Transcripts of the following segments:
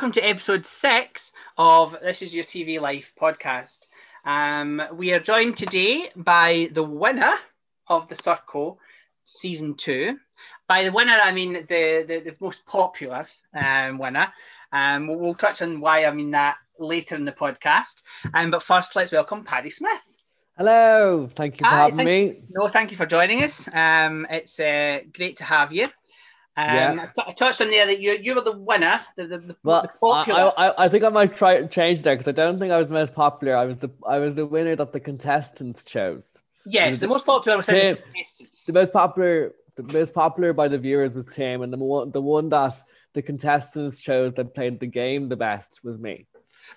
Welcome to episode six of This Is Your TV Life podcast. Um, we are joined today by the winner of the Circle season two. By the winner, I mean the, the, the most popular um, winner. Um, we'll, we'll touch on why I mean that later in the podcast. Um, but first, let's welcome Paddy Smith. Hello, thank you for Hi, having me. No, thank you for joining us. Um, it's uh, great to have you. Um, Yeah. I, t- I touched on there that you you were the winner, the, the, the, Well, the popular. I, I, I think I might try change there because I don't think I was the most popular. I was the I was the winner that the contestants chose. yes, the the- most popular was Tim- the. The most popular, the most popular by the viewers was Tim, and the one the one that the contestants chose that played the game the best was me.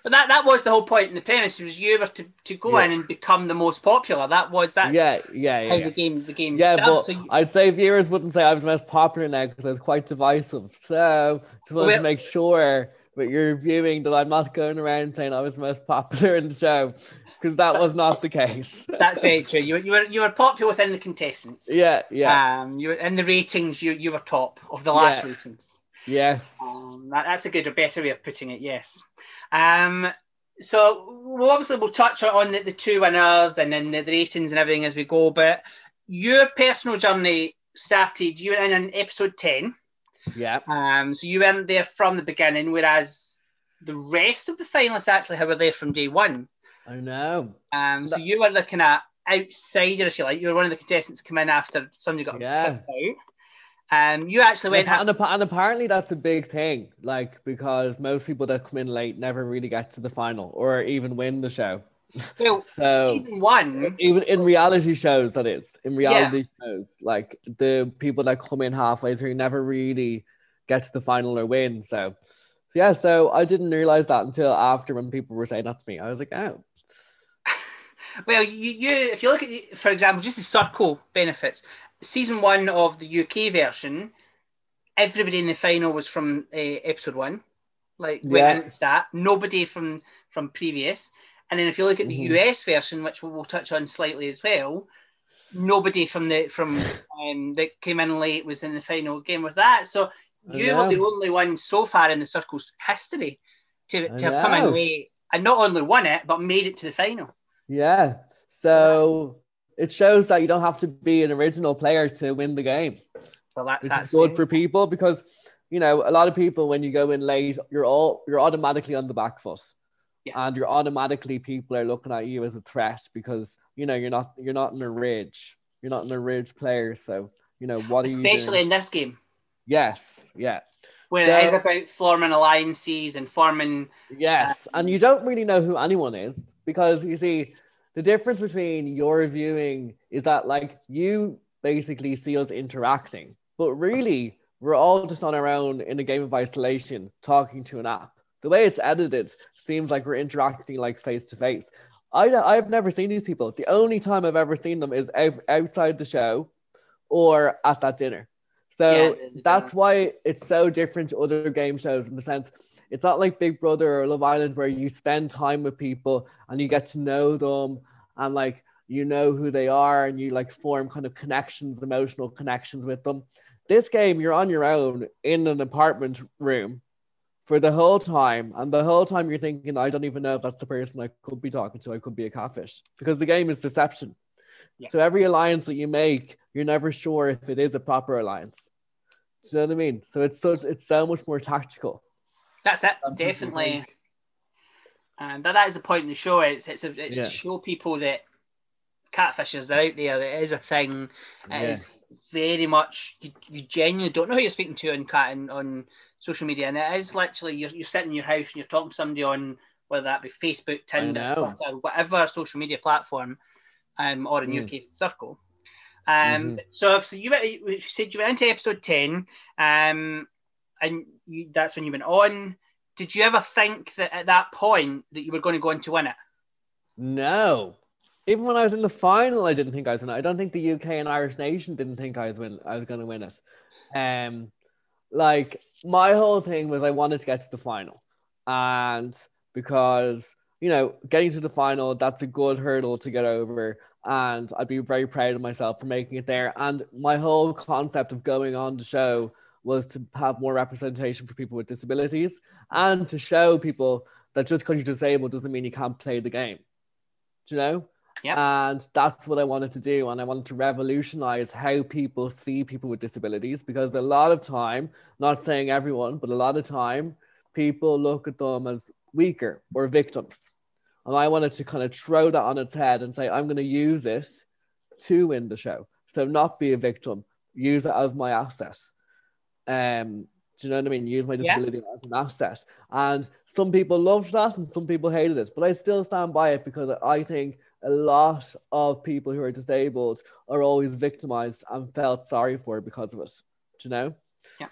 But that, that was the whole point in the premise was you were to, to go Yeah. in and become the most popular. That was that. yeah, yeah, yeah. how yeah. the game the game Yeah, but So you- I'd say viewers wouldn't say I was the most popular now because I was quite divisive. So just wanted Well- to make sure that you're viewing that I'm not going around saying I was the most popular in the show because that was not the case. that's very true. You, were- you were you were popular within the contestants. yeah, yeah, Um, you were in the ratings. You you were top of the last Yeah. ratings. Yes. Um, that, that's a good, a better way of putting it. Yes. Um, so we'll obviously we'll touch on the, the two winners and then the, the ratings and everything as we go. But your personal journey started. You were in an episode ten. Yeah, Um, so you weren't there from the beginning, whereas the rest of the finalists actually were there from day one. I know. Um, so That- you were kind of outsider, if you like. You were one of the contestants come in after somebody got Yeah. out. Um, you actually went. And, appa- and apparently that's a big thing, like because most people that come in late never really get to the final or even win the show. well, So season one. even in reality shows that is in reality shows like the people that come in halfway through never really get to the final or win so, so yeah so i didn't realize that until after when people were saying that to me i was like oh Well, you, you if you look at, for example, just the circle benefits, season one of the UK version, everybody in the final was from uh, episode one, like Yeah. in at the. Nobody from from previous, and then if you look at the Mhm. US version, which we'll, we'll touch on slightly as well, nobody from the from um, that came in late was in the final game with that. So you were the only one so far in the circle's history to, to have come in late and not only won it but made it to the final. yeah so it shows that you don't have to be an original player to win the game. Well, that's which that's good for people because you know a lot of people when you go in late you're all you're automatically on the back foot. Yeah. and you're automatically people are looking at you as a threat because you know you're not you're not in a ridge. You're not in a ridge player. So you know what are you especially in this game. Yes. Yeah. Where it is about forming alliances and forming Yes, and you don't really know who anyone is because you see the difference between your viewing is that like you basically see us interacting, but really we're all just on our own in a game of isolation talking to an app. The way it's edited seems like we're interacting like face to face. I I've never seen these people. The only time I've ever seen them is out, outside the show or at that dinner. So Yeah, that's why it's so different to other game shows in the sense it's not like Big Brother or Love Island where you spend time with people and you get to know them and like you know who they are and you like form kind of connections, emotional connections with them. This game, you're on your own in an apartment room for the whole time, and the whole time you're thinking, I don't even know if that's the person I could be talking to. I could be a catfish because the game is deception. Yeah. So every alliance that you make, you're never sure if it is a proper alliance. Do you know what I mean? So it's so it's so much more tactical. That's it definitely. and that, that is the point of the show. It's it's, a, it's Yeah. to show people that catfishes are out there. It is a thing. It Yeah. is very much you, you genuinely don't know who you're speaking to on cat and on social media. And it is literally you're, you're sitting in your house and you're talking to somebody on whether that be facebook tinder twitter whatever social media platform um, or in your Mm. case circle. Um, so, so you, you said you went into episode 10 um, and you, that's when you went on did you ever think that at that point that you were going to go on to win it No. Even when I was in the final, I didn't think I was gonna. I don't think the UK and Irish Nation didn't think I was win. I was gonna win it. Um, like my whole thing was I wanted to get to the final, and because you know getting to the final that's a good hurdle to get over, and I'd be very proud of myself for making it there. And my whole concept of going on the show was to have more representation for people with disabilities and to show people that just because you're disabled doesn't mean you can't play the game. Do you know? Yeah. And that's what I wanted to do. And I wanted to revolutionize how people see people with disabilities because a lot of time, not saying everyone, but a lot of time, people look at them as weaker or victims. And I wanted to kind of throw that on its head and say, I'm going to use it to win the show. So not be a victim, use it as my asset. Um, do you know what I mean? Use my disability yeah. as an asset. And some people loved that and some people hated it. But I still stand by it because I think a lot of people who are disabled are always victimized and felt sorry for because of it. Do you know? Yeah.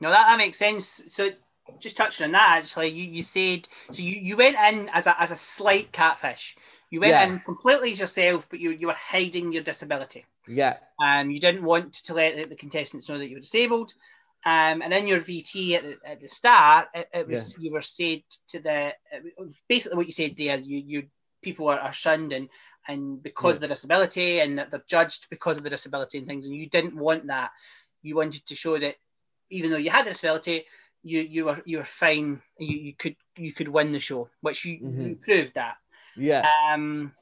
No, that, that makes sense. So just touching on that actually, you, you said so you, you went in as a as a slight catfish. You went yeah. in completely as yourself, but you you were hiding your disability. Yeah. Um, you didn't want to let the contestants know that you were disabled. Um, and in your VT at the, at the start, it, it was yeah. you were said to the basically what you said there. You you people are, are shunned and and because yeah. of the disability and that they're judged because of the disability and things, and you didn't want that. You wanted to show that even though you had the disability, you you were you were fine. You, you could you could win the show, which you, mm-hmm. you proved that. Yeah. Um.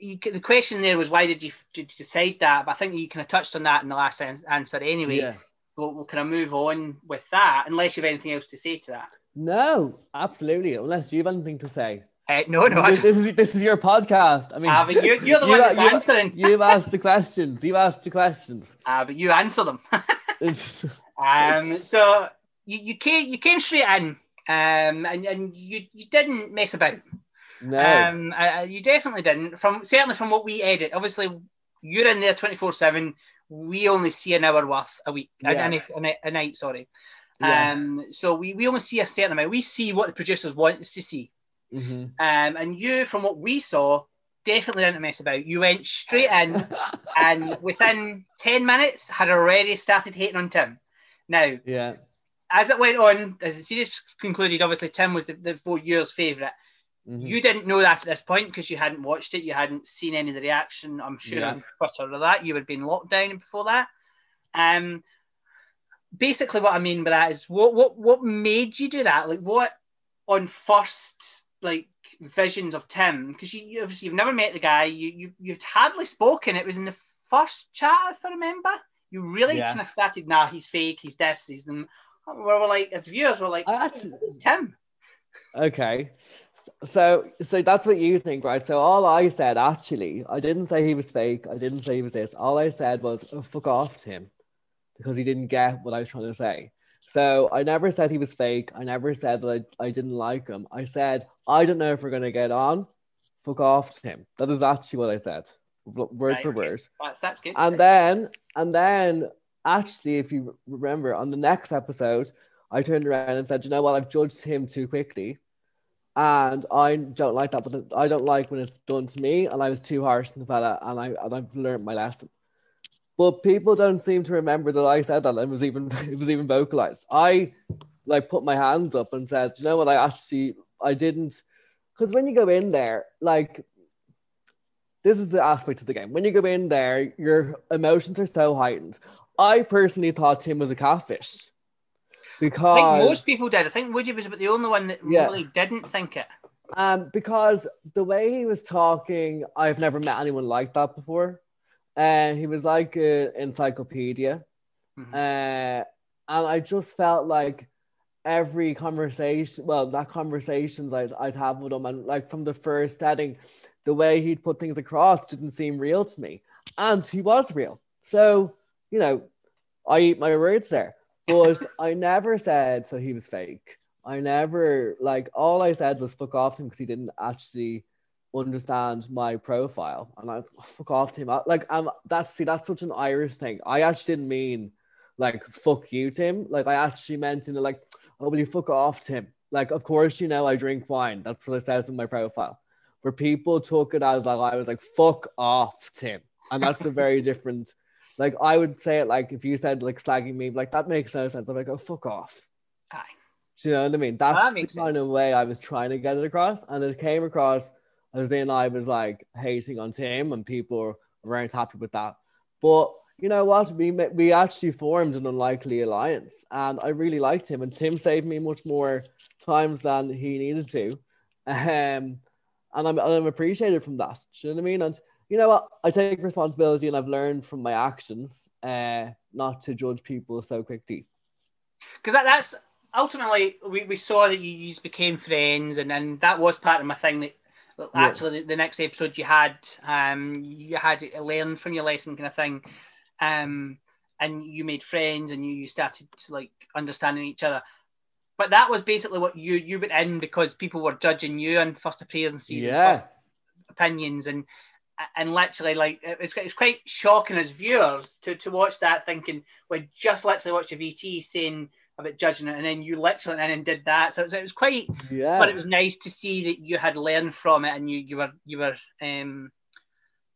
You, the question there was why did you, did you decide that? But I think you kind of touched on that in the last answer anyway. Yeah we'll, kind of move on with that, unless you have anything else to say to that. No, absolutely. Unless you have anything to say. Uh, no, no. This, this, is this is your podcast. I mean, uh, you're, you're the you, one that's you, answering. You've asked the questions. You've asked the questions. Uh, but you answer them. um, so you, you came you came straight in, um, and, and you, you didn't mess about. No. Um, uh, you definitely didn't. From certainly from what we edit, obviously you're in there twenty four seven we only see an hour worth a week, yeah. a, a, a, night, sorry. Yeah. Um, so we, we only see a certain amount. We see what the producers want us to see. Mm-hmm. Um, and you, from what we saw, definitely didn't mess about. You went straight in, and within ten minutes had already started hating on Tim. Now, yeah, as it went on, as the series concluded, obviously Tim was the, the four years' favourite. Mm-hmm. You didn't know that at this point because you hadn't watched it, you hadn't seen any of the reaction, I'm sure, yeah. on Twitter or that. You had been locked down before that. Um, basically, what I mean by that is what what what made you do that? Like, what on first like visions of Tim? Because you, you, obviously you've never met the guy, you you you'd hardly spoken. It was in the first chat, if I remember. You really yeah. kind of started, nah, he's fake, he's this, he's them. We're, we're like, as viewers, we're like, actually, it's Tim. Okay, so so that's what you think, right? So all I said actually, I didn't say he was fake. I didn't say he was this. All I said was oh, fuck off to him because he didn't get what I was trying to say. So I never said he was fake. I never said that I, I didn't like him. I said I don't know if we're gonna get on. Fuck off to him. That is actually what I said, word right, for word. That's good. And then and then actually, if you remember, on the next episode, I turned around and said, you know what, I've judged him too quickly and I don't like that. But I don't like when it's done to me, and I was too harsh on the fella, and I and I've learned my lesson. But people don't seem to remember that I said that. It was even it was even vocalized. I like put my hands up and said, you know what? I actually I didn't because when you go in there, like this is the aspect of the game. When you go in there, your emotions are so heightened. I personally thought Tim was a catfish. Because I think most people did. I think Woody was about the only one that yeah. really didn't think it. Um, because the way he was talking, I've never met anyone like that before. And uh, he was like an encyclopedia. Mm-hmm. Uh, and I just felt like every conversation, well, that conversations I'd, I'd have with him, and like from the first setting, the way he'd put things across didn't seem real to me. And he was real. So, you know, I eat my words there but I never said so he was fake. I never like all I said was fuck off to him because he didn't actually understand my profile. And I was oh, fuck off to him. I, like I'm that's see that's such an Irish thing. I actually didn't mean like fuck you Tim. Like I actually meant in the like, oh will you fuck off Tim? Like of course you know I drink wine. That's what it says in my profile. Where people took it as like I was like fuck off Tim. And that's a very different like I would say it like if you said like slagging me, like that makes no sense. I'm like, oh fuck off. Aye. Do you know what I mean? That's that the kind sense. of way I was trying to get it across. And it came across as in I was like hating on Tim and people weren't happy with that. But you know what? We we actually formed an unlikely alliance, and I really liked him. And Tim saved me much more times than he needed to, um, and I'm and I'm appreciated from that. Do you know what I mean? And you know what? I take responsibility, and I've learned from my actions, uh, not to judge people so quickly. Because that, that's ultimately we, we saw that you, you became friends, and then that was part of my thing that actually yeah. the, the, next episode you had um you had to learn from your lesson kind of thing um and you made friends and you, you started like understanding each other but that was basically what you you went in because people were judging you on first appearance season yeah. opinions and and literally like it's, was, it was quite shocking as viewers to, to watch that thinking we just literally watched a VT saying about judging it, and then you literally and then did that. So, so it was quite, yeah. But it was nice to see that you had learned from it, and you you were you were um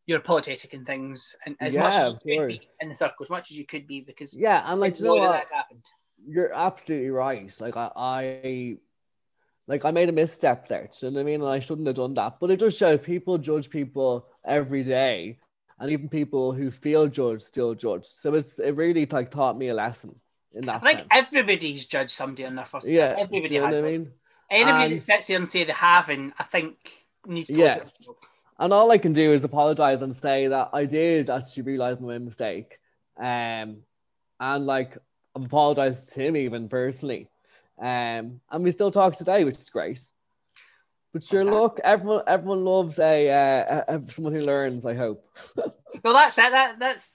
you're apologetic and things, and as yeah, much as you could be in the circle, as much as you could be, because yeah, and like you know what, that happened. You're absolutely right. Like I, I like I made a misstep there. Do you know what I mean? And I shouldn't have done that. But it just shows people judge people every day, and even people who feel judged still judge. So it's it really like taught me a lesson in that. I think sense. everybody's judged somebody on their first. Yeah, everybody you know has. what I mean? Anybody And- that sits there and say they haven't, I think needs to Yeah. look at themselves. And all I can do is apologize and say that I did actually realize my mistake. Um, and like I've apologized to him even personally. Um, and we still talk today, which is great. But sure, look, everyone everyone loves a, uh, a, someone who learns. I hope. Well, that's it. That that's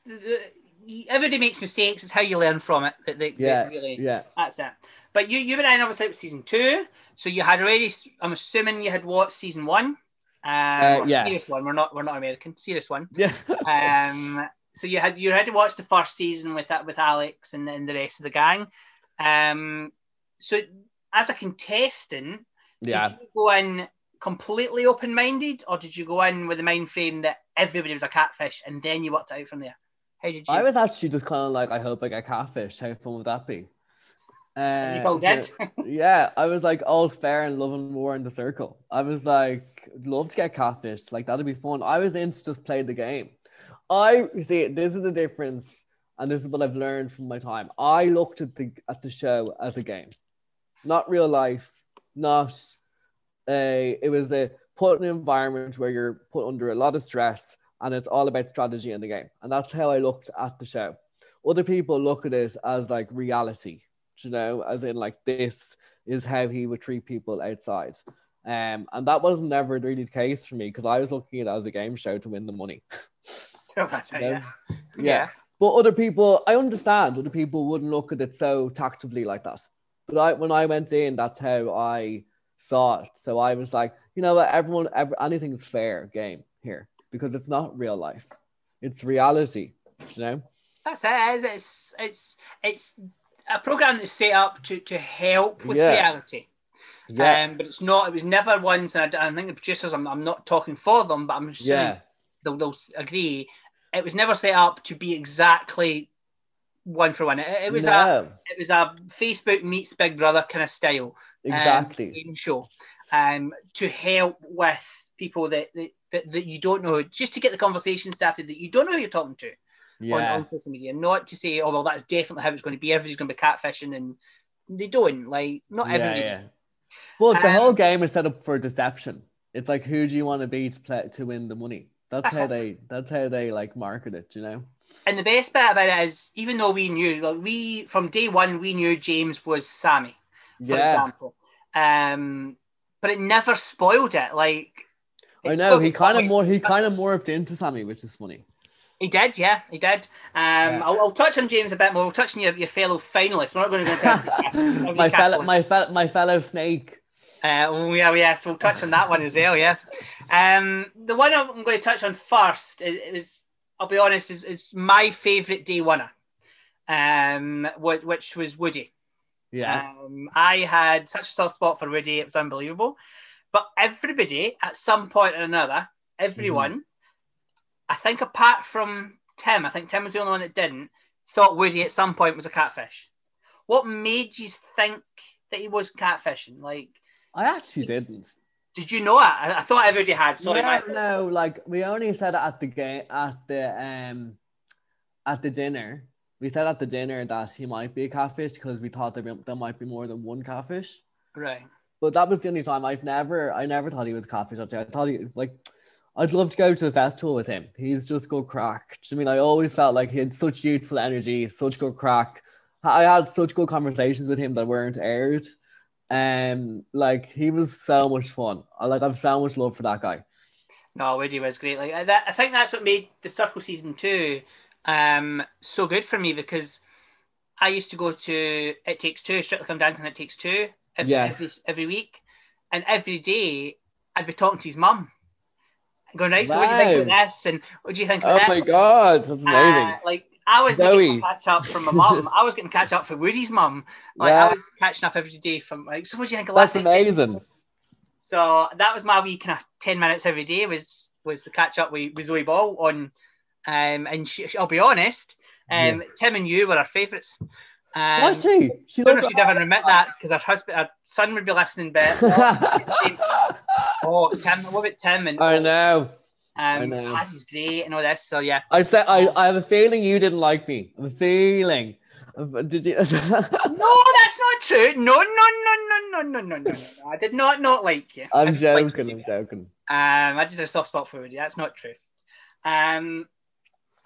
everybody makes mistakes. It's how you learn from it. That, that, that yeah, really. yeah, That's it. But you you were in obviously season two, so you had already. I'm assuming you had watched season one. Um, yes. serious one. We're not we're not American. Serious one. yeah. Um, so you had you had to watch the first season with that with Alex and, and the rest of the gang. Um, so as a contestant, yeah. did you go in completely open minded, or did you go in with the mind frame that everybody was a catfish and then you worked out from there? How did you? I was actually just kind of like, I hope I get catfish. How fun would that be? Uh, He's all so- dead. yeah, I was like all fair and love and war in the circle. I was like, love to get catfish. Like that'd be fun. I was in to just play the game. I you see this is the difference, and this is what I've learned from my time. I looked at the at the show as a game, not real life, not a. It was a put in an environment where you're put under a lot of stress, and it's all about strategy in the game, and that's how I looked at the show. Other people look at it as like reality, you know, as in like this is how he would treat people outside. Um, and that wasn't never really the case for me because I was looking at it as a game show to win the money. That's it, yeah. Yeah. But other people, I understand other people wouldn't look at it so tactively like that. But I, when I went in, that's how I saw it. So I was like, you know what, everyone, every, anything's fair game here because it's not real life, it's reality. You know? That's it. It's it's it's, a program that's set up to, to help with Yeah. reality. Yeah, Um, but it's not. It was never once, and I, I think the producers. I'm, I'm not talking for them, but I'm assuming yeah, they'll, they'll agree. It was never set up to be exactly one for one. It, it was a it was a Facebook meets Big Brother kind of style. um, exactly. game show um, to help with people that, that, that, that you don't know, just to get the conversation started that you don't know who you're talking to on, yeah, on social media. Not to say, oh, well, that's definitely how it's going to be. Everybody's going to be catfishing. And they don't. Like, not yeah, everybody. yeah. The Um, whole game is set up for deception. It's like who do you want to be to play to win the money? That's how they. That's how they like market it. You know. And the best bit about it is, even though we knew, like, we, from day one, we knew James was Sammy, for Yeah, example. Um, but it never spoiled it. Like, I know. He kind of more. He kind of morphed into Sammy, which is funny. He did, yeah, he did. Um, Yeah. I'll, I'll touch on James a bit more. We'll touch on your, your fellow finalists. We're not going to go into my fellow, my fellow, my fellow snake. Uh, oh, yeah. So we'll touch on that one as well. Yes. Um, the one I'm going to touch on first is, is I'll be honest, is, is my favourite day winner. Um, wh- which was Woody. Yeah, Um, I had such a soft spot for Woody; it was unbelievable. But everybody, at some point or another, everyone, I think apart from Tim, I think Tim was the only one that didn't, thought Woody at some point was a catfish. What made you think that he was catfishing? Like, I actually didn't. Did you know it? I, I thought everybody had. Sorry, no, no, like we only said at the game at the um at the dinner, we said at the dinner that he might be a catfish because we thought there, be- there might be more than one catfish. Right. But that was the only time I've never, I never thought he was a catfish. Actually, I thought he like, I'd love to go to a festival with him. He's just good crack. I mean, I always felt like he had such youthful energy, such good crack. I had such good conversations with him that weren't aired. Um, like he was so much fun. I like I've so much love for that guy. No, Woody was great. Like that, I think that's what made the Circle season two um so good for me because I used to go to It Takes Two, Strictly Come Dancing, It Takes Two every, Yeah. every every week, and every day I'd be talking to his mum, going right. So what do you think of this? And what do you think Oh of this? my god, that's amazing. Uh, like I was getting Zoe. catch up from my mum. I was getting catch up for Woody's mum. Like I was catching up every day from like. So what do you think of that's last amazing. So that was my wee kind of ten minutes every day was was the catch up with, with Zoe Ball on, um, and she, I'll be honest, um, Tim and you were our favourites. Um, Was she? She I don't know if she'd ever admit that because her husband, her son would be listening. But oh, Tim, what about Tim and I know. Um, Cass is great and all this. So yeah, I'd say I, um, I have a feeling you didn't like me. I have a feeling. Did you? no, that's not true. No, no, no, no, no, no, no, no. I did not not like you. I'm joking. Like I'm joking. Um, I just had a soft spot for you. That's not true. Um,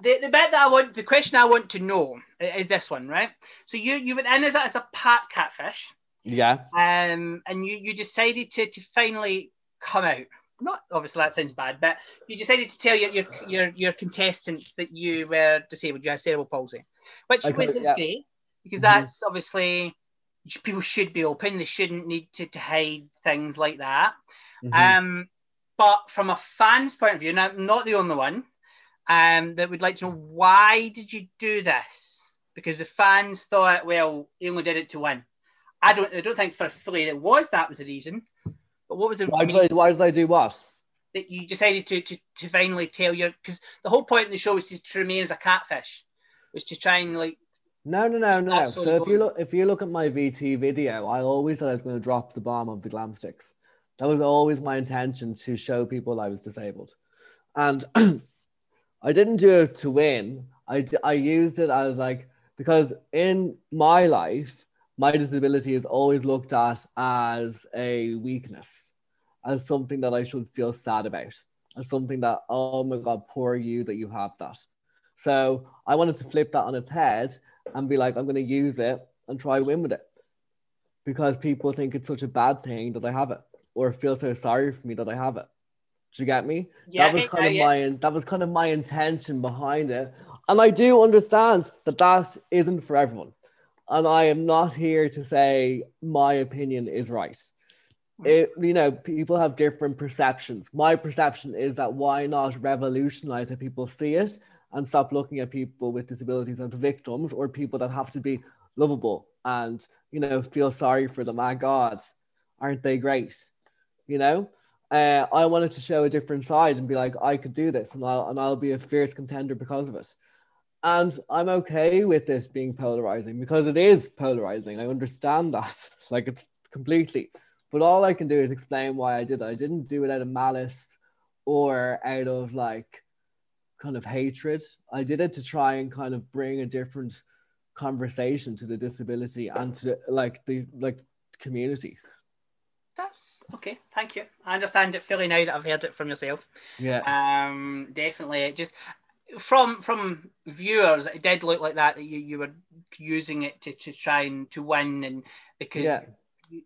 the, the bit that I want, the question I want to know is this one, right? So you you went in as a, as a part catfish. Yeah. Um, and you you decided to to finally come out. Not obviously that sounds bad, but you decided to tell your your your, your contestants that you were disabled, you had cerebral palsy, which was yeah. great because Mhm. that's obviously people should be open. They shouldn't need to, to hide things like that. Mhm. Um, but from a fan's point of view, now I'm not the only one, um, that would like to know why did you do this? Because the fans thought, well, he only did it to win. I don't, I don't think for fully it was that was the reason. But what was the why, did I, why did I do what? that you decided to to, to finally tell your? Because the whole point of the show was to, to remain as a catfish, was to try and like No, no, no, no. So if you look, if you look at my VT video, I always said I was going to drop the bomb of the glam sticks. That was always my intention to show people I was disabled, and I didn't do it to win. I I used it as like because in my life, my disability is always looked at as a weakness, as something that I should feel sad about, as something that oh my god, poor you that you have that. So I wanted to flip that on its head and be like, I'm going to use it and try win with it because people think it's such a bad thing that I have it or feel so sorry for me that I have it. Do you get me? yeah, that was kind of my that was kind of my intention behind it, and I do understand that that isn't for everyone, and I am not here to say my opinion is right. It, you know, people have different perceptions. My perception is that why not revolutionize how people see it and stop looking at people with disabilities as victims or people that have to be lovable and you know feel sorry for them. My God, aren't they great? You know, uh, I wanted to show a different side and be like, I could do this, and I'll and I'll be a fierce contender because of it. And I'm okay with this being polarizing because it is polarizing. I understand that, like it's completely. But all I can do is explain why I did it. I didn't do it out of malice or out of like kind of hatred. I did it to try and kind of bring a different conversation to the disability and to like the like community. That's okay. Thank you. I understand it fully now that I've heard it from yourself. Yeah. Um, definitely. It just from from viewers, it did look like that that you, you were using it to, to try and to win, and because Yeah.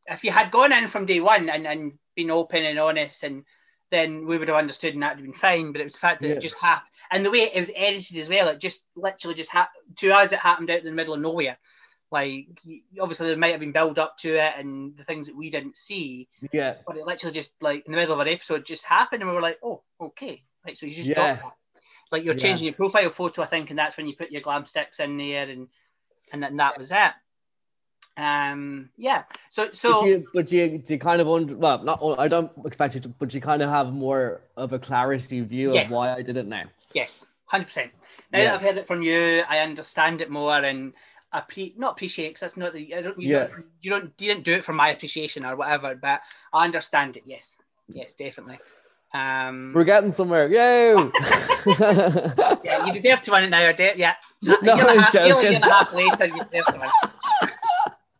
if you had gone in from day one and, and been open and honest, and then we would have understood and that would have been fine. But it was the fact that Yeah. it just happened, and the way it was edited as well. It just literally just happened to us. It happened out in the middle of nowhere. Like obviously there might have been build up to it and the things that we didn't see, Yeah. but it literally just like in the middle of an episode just happened and we were like, oh, okay. Right, so you just Yeah. got that. Like you're Yeah. changing your profile photo, I think, and that's when you put your glam sticks in there and and then that was it. Um yeah. So so but you, but you, do you kind of under, well, not. I don't expect you to, but you kind of have more of a clarity view Yes. of why I did it now. yes, hundred percent. Now Yeah. that I've heard it from you, I understand it more and I pre- not appreciate because that's not the I don't you, Yeah. don't you don't didn't do it for my appreciation or whatever, but I understand it. Yes, yes, definitely. Um, We're getting somewhere. Yay! yeah, you deserve to win it now, Ade- Yeah. No, a year and a I'm half, a year and a half later, you deserve to win.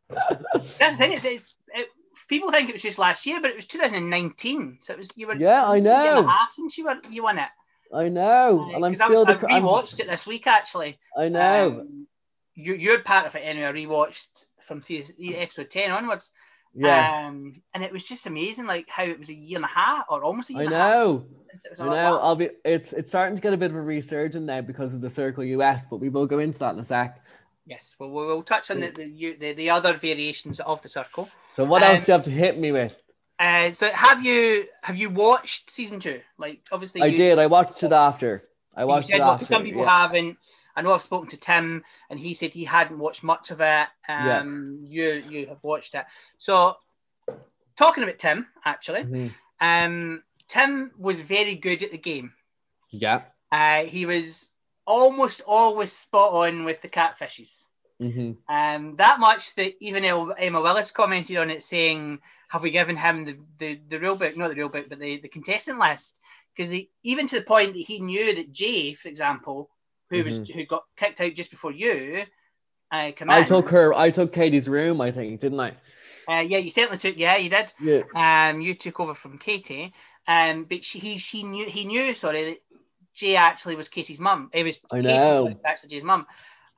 That's the thing. It's, it's it, people think it was just last year, but it was 2019. So it was you were Yeah, I a year and a half since you were you won it. I know, and I'm I still was- the. I I'm- rewatched it this week actually. I know. Um, you, you're part of it anyway. I rewatched from season, episode 10 onwards. Yeah, Um, and it was just amazing, like how it was a year and a half or almost a year I and a half know. since it was I know. that. I'll be. It's it's starting to get a bit of a resurgence now because of the Circle US, but we will go into that in a sec. Yes, well, we'll, touch on the, the, the, the other variations of the circle. So what Um, else do you have to hit me with? Uh, so have you have you watched season two? Like obviously I you, did. I watched it after. I watched it after. Some people yeah. haven't. I know I've spoken to Tim, and he said he hadn't watched much of it. Yeah. Um, you you have watched it. So talking about Tim, actually, Mhm. um, Tim was very good at the game. Yeah. Uh, he was almost always spot on with the catfishes. hmm Um, that much that even Emma Willis commented on it, saying, "Have we given him the, the, the rule book? Not the real book, but the, the contestant list." Because even to the point that he knew that Jay, for example, who was who got kicked out just before you, uh, come I took her. I took Katie's room. I think, didn't I? Uh, yeah, you certainly took. Yeah, you did. Yeah. Um, you took over from Katie. Um, but she, he, she knew, he knew, sorry, that Jay actually was Katie's mum. It was I know. actually Jay's mum.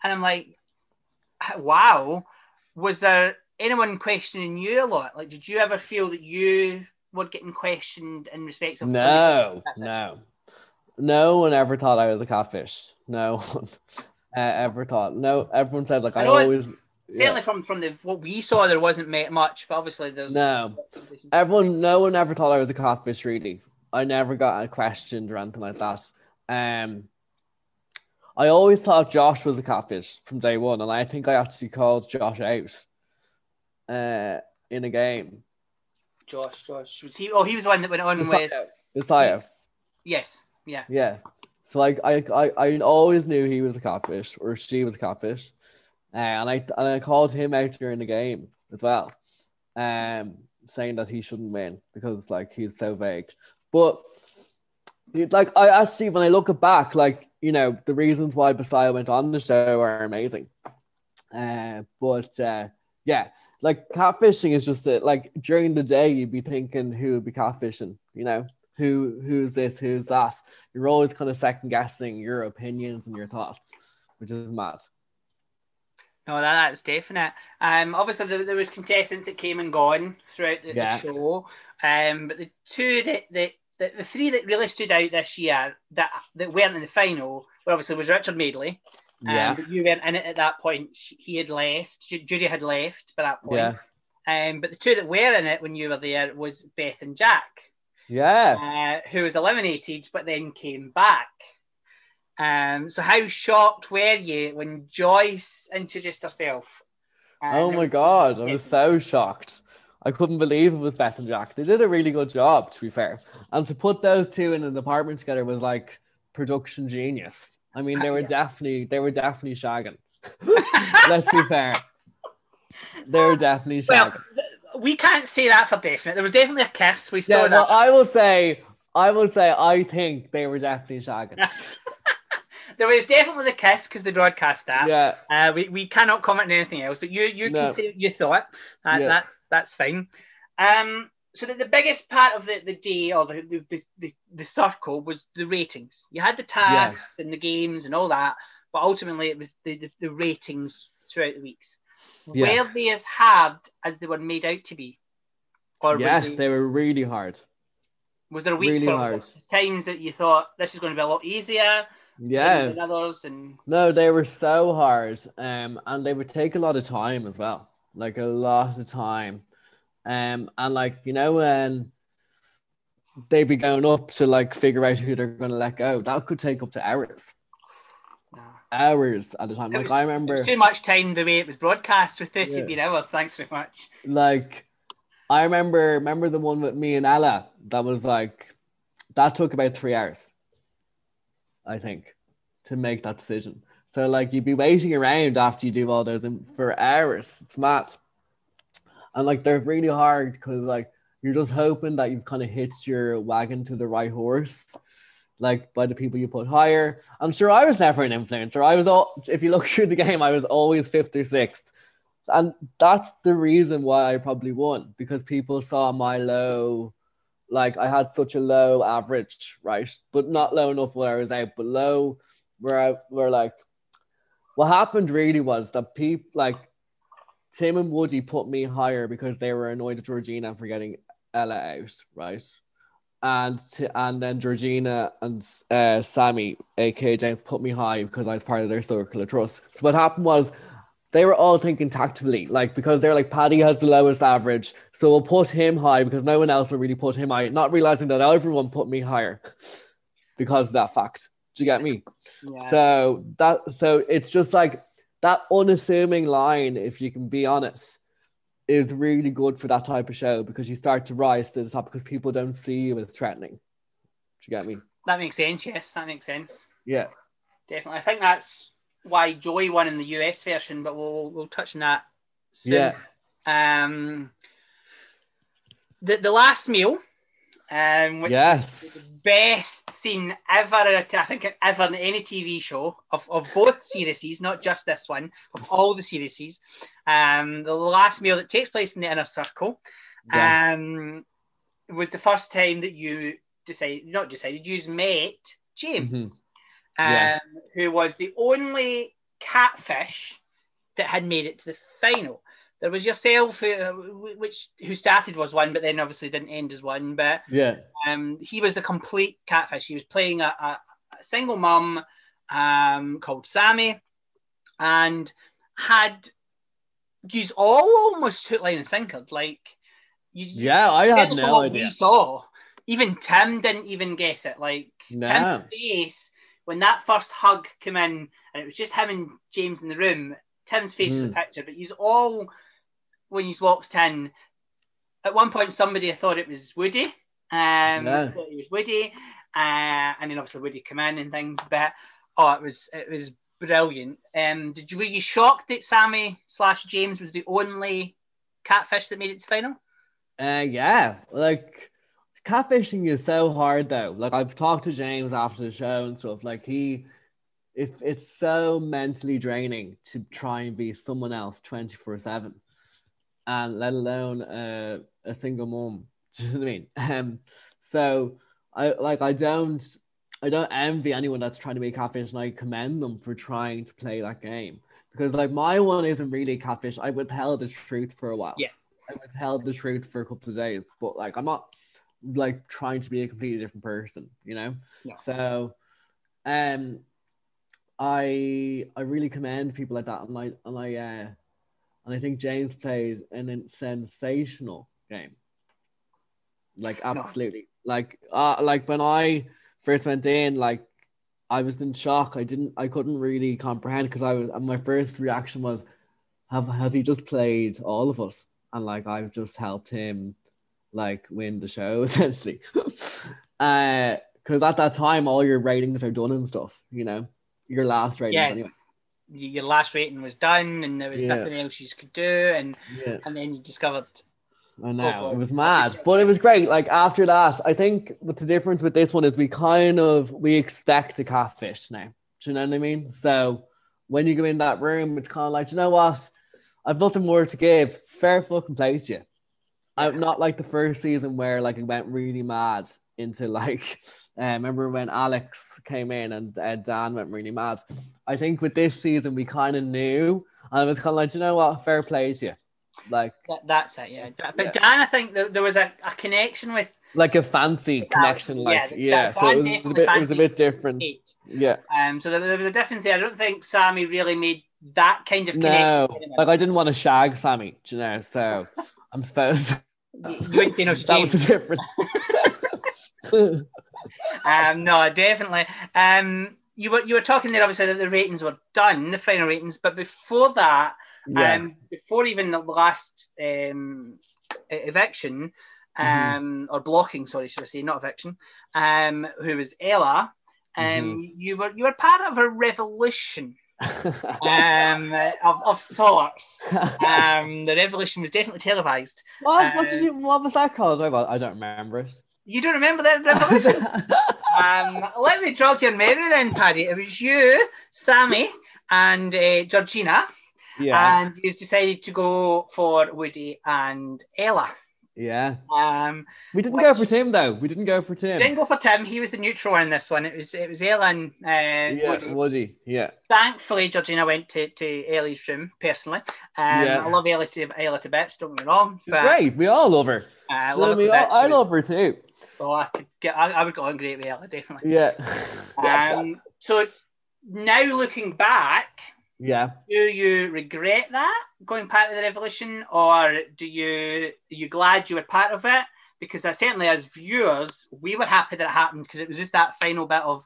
And I'm like, wow. Was there anyone questioning you a lot? Like, did you ever feel that you were getting questioned in respect of No, no, no one ever thought I was a catfish. No one uh, ever thought. No, everyone said like I I, it- always. Certainly Yeah. from from the what we saw, there wasn't much, but obviously there's No, everyone. No one ever thought I was a catfish. Really, I never got questioned or anything like that. Um, I always thought Josh was a catfish from day one, and I think I actually called Josh out. Uh, in a game. Josh, Josh was he? Oh, he was the one that went on with Isaiah. yes, yeah. Yeah. So like I, I I always knew he was a catfish or she was a catfish, uh, and I and I called him out during the game as well, um, saying that he shouldn't win because like he's so vague. But like I actually when I look back, like you know the reasons why Basile went on the show are amazing. Uh, but uh, yeah, like catfishing is just it. like during the day you'd be thinking who would be catfishing, you know who who's this, who's that. You're always kind of second guessing your opinions and your thoughts, which is mad. No, that, that's definite. Um, obviously there, there was contestants that came and gone throughout the, the Yeah. show. Um, but the two that, that the, the three that really stood out this year that that weren't in the final, well, obviously was Richard Madeley. Um, Yeah, you weren't in it at that point. He had left. Judy had left by that point. yeah, Um, but the two that were in it when you were there was Beth and Jack, yeah. uh, who was eliminated but then came back. Um, so how shocked were you when Joyce introduced herself? Um, Oh my god, I was so shocked. I couldn't believe it was Beth and Jack. They did a really good job, to be fair. And to put those two in an apartment together was like production genius. I mean, they were definitely they were definitely shagging. Let's be fair. They were definitely shagging. th- we can't say that for definite. There was definitely a kiss. We saw Yeah, that. I will say, I will say, I think they were definitely shagging. there was definitely the kiss because they broadcast that. yeah, Uh, we, we cannot comment on anything else, but you you No. can say what you thought. That, Yeah. That's that's fine. Um, so the, the biggest part of the, the day or the, the, the, the, the circle was the ratings. You had the tasks and the games and all that, but ultimately it was the, the, the ratings throughout the weeks. Yeah. Were they as hard as they were made out to be? Or yes, they- they were really hard. was there weeks really or hard. times that you thought this is going to be a lot easier Yeah, than others and no, they were so hard, um, and they would take a lot of time as well, like a lot of time, um, and like you know when they'd be going up to like figure out who they're going to let go, that could take up to hours. Hours at a time. It Like was- I It remember, was too much time the way it was broadcast with 30 Yeah. hours. Thanks very much. like I remember remember the one with me and Ella that was like that took about three hours, I think, to make that decision. So like you'd be waiting around after you do all those for hours. It's mad. And like they're really hard because like you're just hoping that you've kind of hitched your wagon to the right horse, like by the people you put higher. I'm sure I was never an influencer. I was all, if you look through the game, I was always fifth or sixth. And that's the reason why I probably won because people saw my low, like I had such a low average, right? But not low enough where I was out, but low where I were like, what happened really was that people like Tim and Woody put me higher because they were annoyed at Georgina for getting Ella out, right? And to, and then Georgina and uh, Sammy, aka James, put me high because I was part of their circle of trust. So what happened was they were all thinking tactfully, like because they're like Paddy has the lowest average, so we'll put him high because no one else will really put him high, not realizing that everyone put me higher because of that fact. Do you get me? Yeah. So that so it's just like that unassuming line, if you can be honest, is really good for that type of show because you start to rise to the top because people don't see you as threatening. Do you get me? That makes sense. Yes, that makes sense. Yeah, definitely. I think that's why Joey won in the US version, but we'll we'll touch on that. Soon. Yeah. Um. The the last meal, um, which yes, is the best scene ever, I think, ever in any TV show of, of both series, not just this one, of all the series. Um, the last meal that takes place in the inner circle yeah. um, was the first time that you decided, not decided, you met James, mm-hmm. yeah. um, who was the only catfish that had made it to the final there was yourself, uh, which who started was one, but then obviously didn't end as one. But yeah, um, he was a complete catfish. He was playing a, a, a single mum um, called Sammy, and had used all almost hook, line, and sinker. Like, you, yeah, I had no idea. We saw even Tim didn't even guess it. Like no. Tim's face when that first hug came in, and it was just him and James in the room. Tim's face mm. was a hmm. picture, but he's all when he's walked in, at one point somebody thought it was Woody. Um, yeah. it was Woody, uh, and then obviously Woody come in and things. But oh, it was it was brilliant. Um, did you were you shocked that Sammy slash James was the only catfish that made it to final? Uh, yeah, like catfishing is so hard though. Like I've talked to James after the show and stuff. Like he, if it's so mentally draining to try and be someone else twenty four seven and let alone uh, a single mom. Do you know what I mean? Um, so I like I don't I don't envy anyone that's trying to be catfish, and I commend them for trying to play that game because like my one isn't really catfish. I withheld the truth for a while. Yeah, I withheld the truth for a couple of days, but like I'm not like trying to be a completely different person, you know. Yeah. So, um, I I really commend people like that, and I and I uh and I think James plays an sensational game. Like absolutely, no. like uh, like when I first went in, like I was in shock. I didn't, I couldn't really comprehend because I was. My first reaction was, "Have has he just played all of us?" And like I've just helped him, like win the show essentially. uh, because at that time all your ratings are done and stuff. You know, your last ratings yeah. anyway your last rating was done and there was yeah. nothing else you could do and yeah. and then you discovered I know oh, it was mad, but it was great. Like after that, I think what the difference with this one is we kind of we expect a catfish now. Do you know what I mean? So when you go in that room, it's kind of like, you know what? I've nothing more to give. Fair fucking play to you. I'm not like the first season where like it went really mad into like uh, remember when Alex came in and uh, Dan went really mad. I think with this season we kind of knew, and it was kind of like, you know what, fair play to you. Like that, that's it, yeah. But yeah. Dan, I think there, there was a, a connection with like a fancy connection, like yeah. yeah. So it was, it was, a bit, it was a bit different. Yeah. Um. So there, there was a difference there. I don't think Sammy really made that kind of no. Like I didn't want to shag Sammy, you know. So I'm supposed. You, you no That was the difference. um, no, definitely. Um, you were you were talking there obviously that the ratings were done, the final ratings, but before that, yeah. um, before even the last um, eviction, mm-hmm. um, mm-hmm. or blocking, sorry, should I say, not eviction, um, who was Ella, um, mm-hmm. you were you were part of a revolution um, of, of sorts. Um, the revolution was definitely televised. What, what, did Uh, you, what was that called? I, I don't remember it. You don't remember that revolution? um, let me jog your memory then, Paddy. It was you, Sammy, and uh, Georgina, yeah, and you decided to go for Woody and Ella. Yeah. Um, We didn't go for Tim though. We didn't go for Tim. didn't go for Tim. He was the neutral in this one. It was it was Ella and uh, yeah, Woody. Woody. Yeah, Thankfully, Georgina went to, to Ellie's room personally. Um, Yeah. I love Ellie to, Ella to bits. Don't get me wrong. she's but, great. We all love her. Uh, I So, love mean, I, bits. I She was- love her too. So I could get. I, I would go on great with Ella definitely. Yeah. Um, so now looking back, yeah. do you regret that going part of the revolution, or do you are you glad you were part of it? Because uh, certainly as viewers, we were happy that it happened because it was just that final bit of,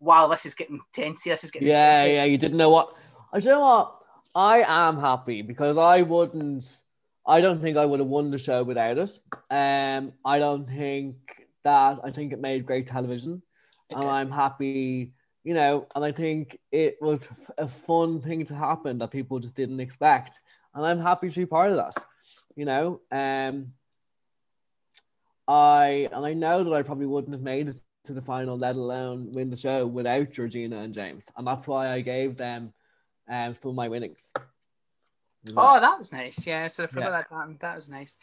wow, this is getting tense. This is getting Yeah, tense." yeah. You didn't know what. I do you know what. I am happy because I wouldn't. I don't think I would have won the show without it. Um, I don't think that. I think it made great television, It and. I'm happy. You know, and I think it was a fun thing to happen that people just didn't expect, and I'm happy to be part of that. You know, um, I and I know that I probably wouldn't have made it to the final, let alone win the show without Georgina and James, and that's why I gave them um some of my winnings. Oh, that was nice. Yeah, so I forgot Yeah. that. That, that was nice.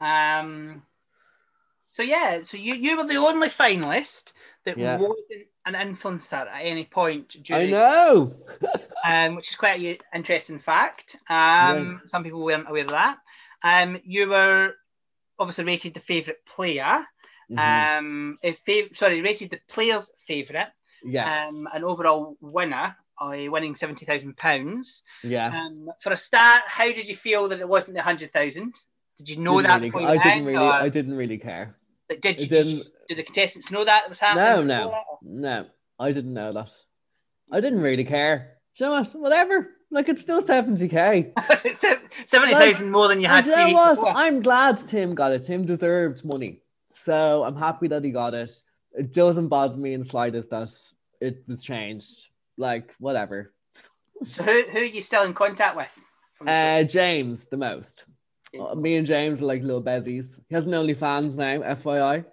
Um, so yeah, so you, you were the only finalist that Yeah. wasn't an influencer at any point I during, know. um, which is quite an interesting fact. Um, some people weren't aware of that. Um, you were obviously rated the favourite player. Mhm. Um, if fav- sorry, rated the player's favourite. yeah, Um, an overall winner, uh, winning seventy thousand pounds. yeah. Um, for a start, how did you feel that it wasn't the hundred thousand? Did you know Didn't that? really- I didn't really. or- I didn't really care. But did, you, didn't- did the contestants know that it was happening? no, no, no. I didn't know that. I didn't really care. Do you know what? Whatever. Like it's still seventy k. Seventy thousand more than you had. You know what? before. I'm glad Tim got it. Tim deserved money. So I'm happy that he got it. It doesn't bother me in the slightest that it was changed. Like, whatever. So who, who are you still in contact with? Uh, James, the most. Uh, me and James are like little bezies. He has an OnlyFans now, FYI.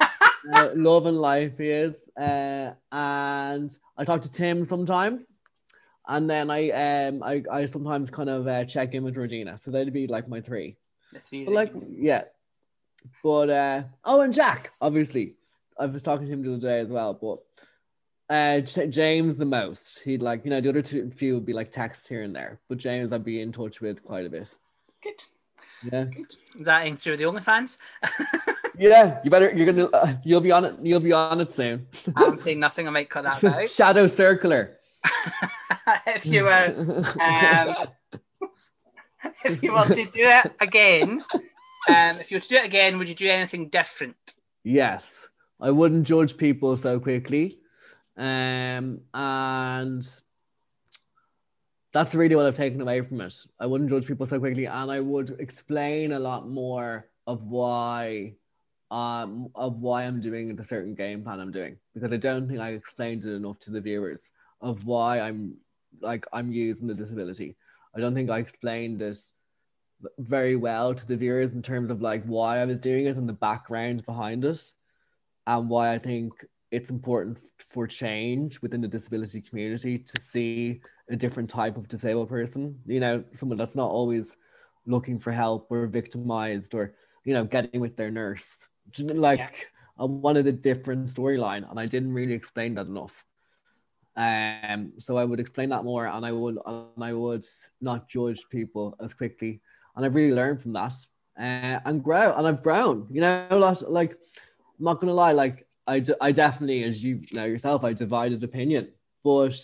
uh, love and life he is. Uh, and I talk to Tim sometimes. And then I um I, I sometimes kind of uh, check in with Georgina. So they'd be like my three. But like, yeah. But uh oh, and Jack, obviously. I was talking to him the other day as well, but uh James the most. He'd like, you know, the other two few would be like texts here and there, but James I'd be in touch with quite a bit. good, Yeah, good. Is that in through the OnlyFans? yeah. You better. You're gonna. Uh, you'll be on it. You'll be on it soon. I'm saying nothing. I might cut that out. Shadow circular. if you were, um, if you want to do it again, um, if you were to do it again, would you do anything different? yes, I wouldn't judge people so quickly, um, and that's really what I've taken away from it. I wouldn't judge people so quickly, and I would explain a lot more of why, um, of why I'm doing the certain game plan I'm doing because I don't think I explained it enough to the viewers of why I'm like I'm using the disability. I don't think I explained this very well to the viewers in terms of like why I was doing it and the background behind it, and why I think it's important for change within the disability community to see a different type of disabled person. You know, someone that's not always looking for help or victimized or you know getting with their nurse. Like Yeah. I wanted a different storyline, and I didn't really explain that enough. Um, so I would explain that more, and I would and I would not judge people as quickly, and I've really learned from that, uh, and grow, and I've grown. You know, a lot, like I'm not gonna lie, like I, d- I definitely, as you know yourself, I divided opinion, but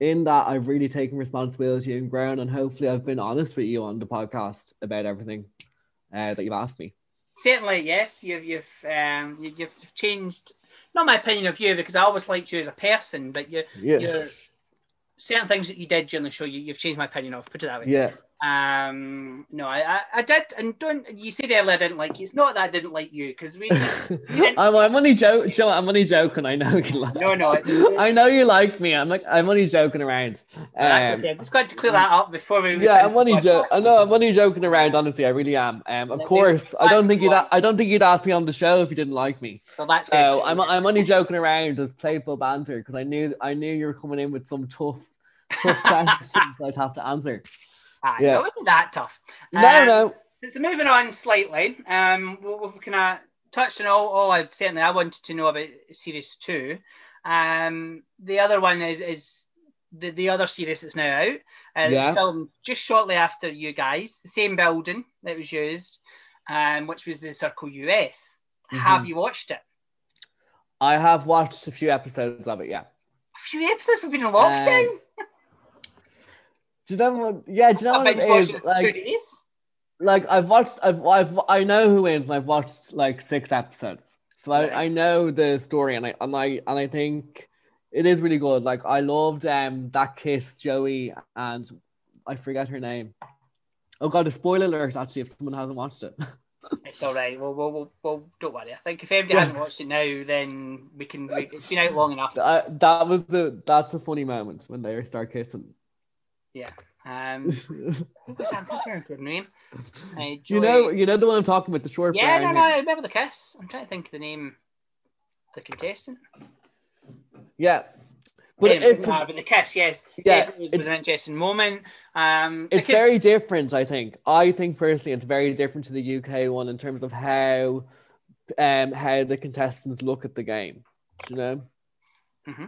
in that I've really taken responsibility and grown, and hopefully I've been honest with you on the podcast about everything uh, that you've asked me. Certainly, yes. You've you've um you, you've you've changed. Not my opinion of you because I always liked you as a person, but you Yeah, you're certain things that you did during the show. You, you've changed my opinion of. Put it that way. yeah, Um, no, I, I, I did, and don't. You said earlier I didn't like you. It's not that I didn't like you because we. I'm, I'm only joking. I'm only joking. I know you like. No, no. I know you like me. I'm like I'm only joking around. Um, that's okay. I just got to clear that up before we. Yeah, I'm only joking. I know I'm only joking around. Honestly, I really am. Um, of course, I don't think you'd. I don't think you'd ask me on the show if you didn't like me. So that's. So I'm I'm only joking around as playful banter because I knew I knew you were coming in with some tough, tough questions I'd have to answer. Ah, yeah. It wasn't that tough. No, um, no. So moving on slightly, um, we've kind of touched on all, all I certainly I wanted to know about series two. Um, the other one is is the, the other series that's now out. Uh, yeah. Filmed just shortly after you guys, the same building that was used, um, which was the Circle US. Mm-hmm. Have you watched it? I have watched a few episodes of it. Yeah. A few episodes. We've been in lockdown. Um, do you know what? Yeah, do you know what it is? Like, like I've watched, I've, I've, I know who wins, and I've watched like six episodes, so I, I know the story, and I, and I, and I think it is really good. Like I loved um that kiss, Joey, and I forget her name. Oh god, a spoiler alert! Actually, if someone hasn't watched it. it's all right. Well, well, well, well, don't worry. I think if anybody yeah. hasn't watched it now, then we can. It's been out long enough. That was the. That's a funny moment when they start kissing. Yeah. Um, what's that good name? Uh, you know, you know the one I'm talking about, the short. Yeah, no, no, I remember the kiss. I'm trying to think of the name, the contestant. Yeah, but, anyway, it's, but the kiss, yes, yeah, it was, was an interesting moment. Um, it's very different. I think. I think personally, it's very different to the UK one in terms of how, um, how the contestants look at the game. You know. Mm-hmm.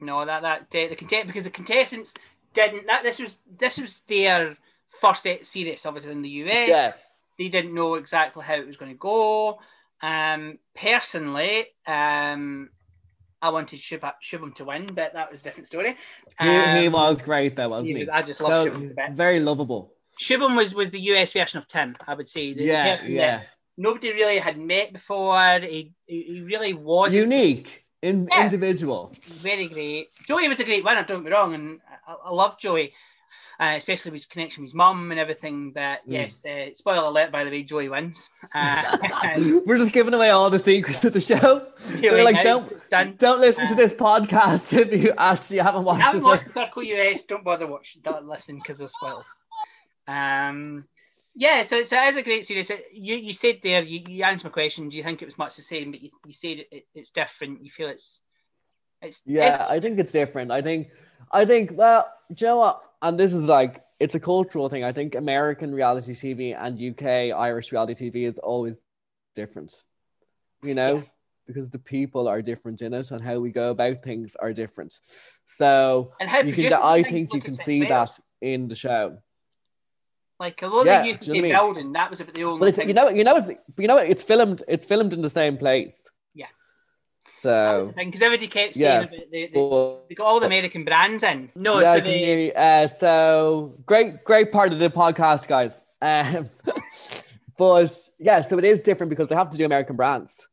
No, that that the contest because the contestants didn't that this was this was their first series obviously in the US. Yeah. They didn't know exactly how it was going to go. Um, personally, um, I wanted Shub- Shubham to win, but that was a different story. Um, he, he, um, was great though, wasn't he? he? Was, I just love so, Shubham to bits. Very lovable. Shubham was was the US version of Tim, I would say. The yeah, yeah. nobody really had met before. He he really was unique. In, yeah. individual. Very great. Joey was a great winner, don't be wrong, and I, I love Joey, uh, especially with his connection with his mum and everything. But mm. yes, uh, spoiler alert, by the way, Joey wins. Uh, We're just giving away all the secrets of the show. We're like, don't, don't listen to uh, this podcast if you actually haven't watched, haven't watched the Circle US. Don't bother watching, don't listen because of spoilers. Um, yeah, so, so as a great series, you, you said there, you, you answered my question. Do you think it was much the same? But you, you said it, it, it's different. You feel it's, it's yeah. Different. I think it's different. I think, I think. Well, you know what? And this is like it's a cultural thing. I think American reality TV and UK Irish reality TV is always different. You know, yeah. because the people are different in it, and how we go about things are different. So you can. I think you can see that in the show. Like a lot yeah, of the UK building, that was about the only. But thing. you know, you know, it's you know, it's filmed. It's filmed in the same place. Yeah. So. Because everybody kept saying yeah. about the, the, they got all the American brands in. No, yeah, so, the, uh, so great, great part of the podcast, guys. Um, but yeah, so it is different because they have to do American brands.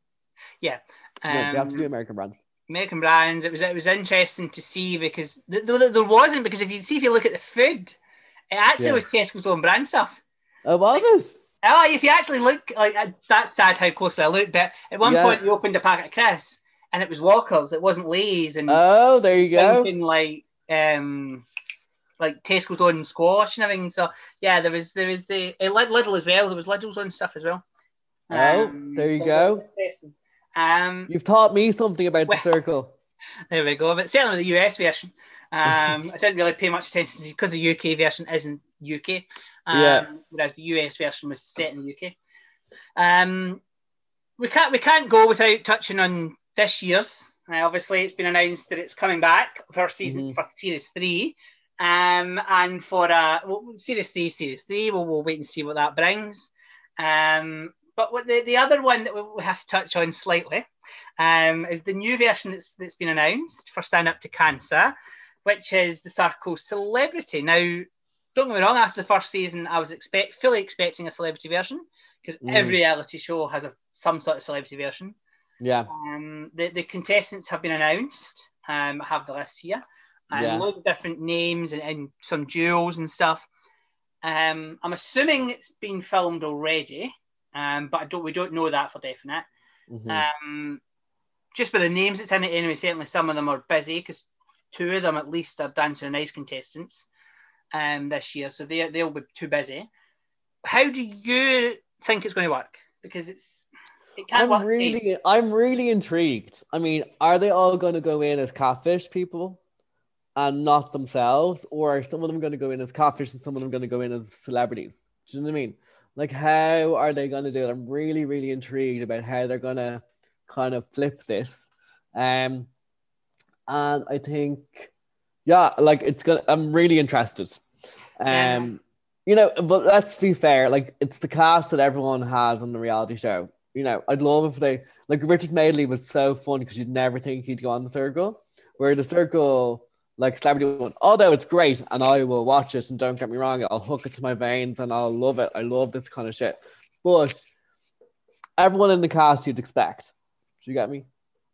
Yeah. Um, they have to do um, American brands. American brands. It was it was interesting to see because there, there wasn't because if you see if you look at the food it actually yeah. was Tesco's own brand stuff. Oh, was it? Oh, if you actually look, like that's sad how closely I looked. But at one yeah. point, you opened a packet of crisps, and it was Walkers. It wasn't Lay's. And oh, there you go. Like um, like Tesco's own squash and everything. So yeah, there was there was the it Lidl as well. There was Lidl's own stuff as well. Oh, um, there you so go. Um, You've taught me something about well, the circle. There we go. But certainly the US version. Um, I didn't really pay much attention to because the UK version isn't UK, um, yeah. whereas the US version was set in the UK. Um, we can't we can't go without touching on this year's. Uh, obviously, it's been announced that it's coming back for season mm-hmm. for series three, um, and for uh, well, series three, series three. We'll, we'll wait and see what that brings. Um, but what the, the other one that we have to touch on slightly um, is the new version that's that's been announced for Stand Up to Cancer which is the Circle Celebrity. Now, don't get me wrong, after the first season, I was expect fully expecting a celebrity version because mm. every reality show has a some sort of celebrity version. Yeah. Um, the, the contestants have been announced. Um, I have the list here. And yeah. loads of different names and, and some duels and stuff. Um, I'm assuming it's been filmed already, um, but I don't. We don't know that for definite. Mhm. Um, just by the names it's in it anyway, certainly some of them are busy because two of them at least are Dancing on Ice contestants um, this year, so they they'll be too busy. How do you think it's going to work? Because it's it can't I'm work. really, I'm really intrigued. I mean, are they all going to go in as catfish people and not themselves, or are some of them going to go in as catfish and some of them going to go in as celebrities? Do you know what I mean? Like, how are they going to do it? I'm really, really intrigued about how they're going to kind of flip this. Um, and I think, yeah, like it's gonna. I'm really interested. Um, you know, but let's be fair. Like, it's the cast that everyone has on the reality show. You know, I'd love if they like Richard Madeley was so fun because you'd never think he'd go on the circle. Where the circle, like celebrity one, although it's great and I will watch it and don't get me wrong, I'll hook it to my veins and I'll love it. I love this kind of shit. But everyone in the cast you'd expect. Do you get me?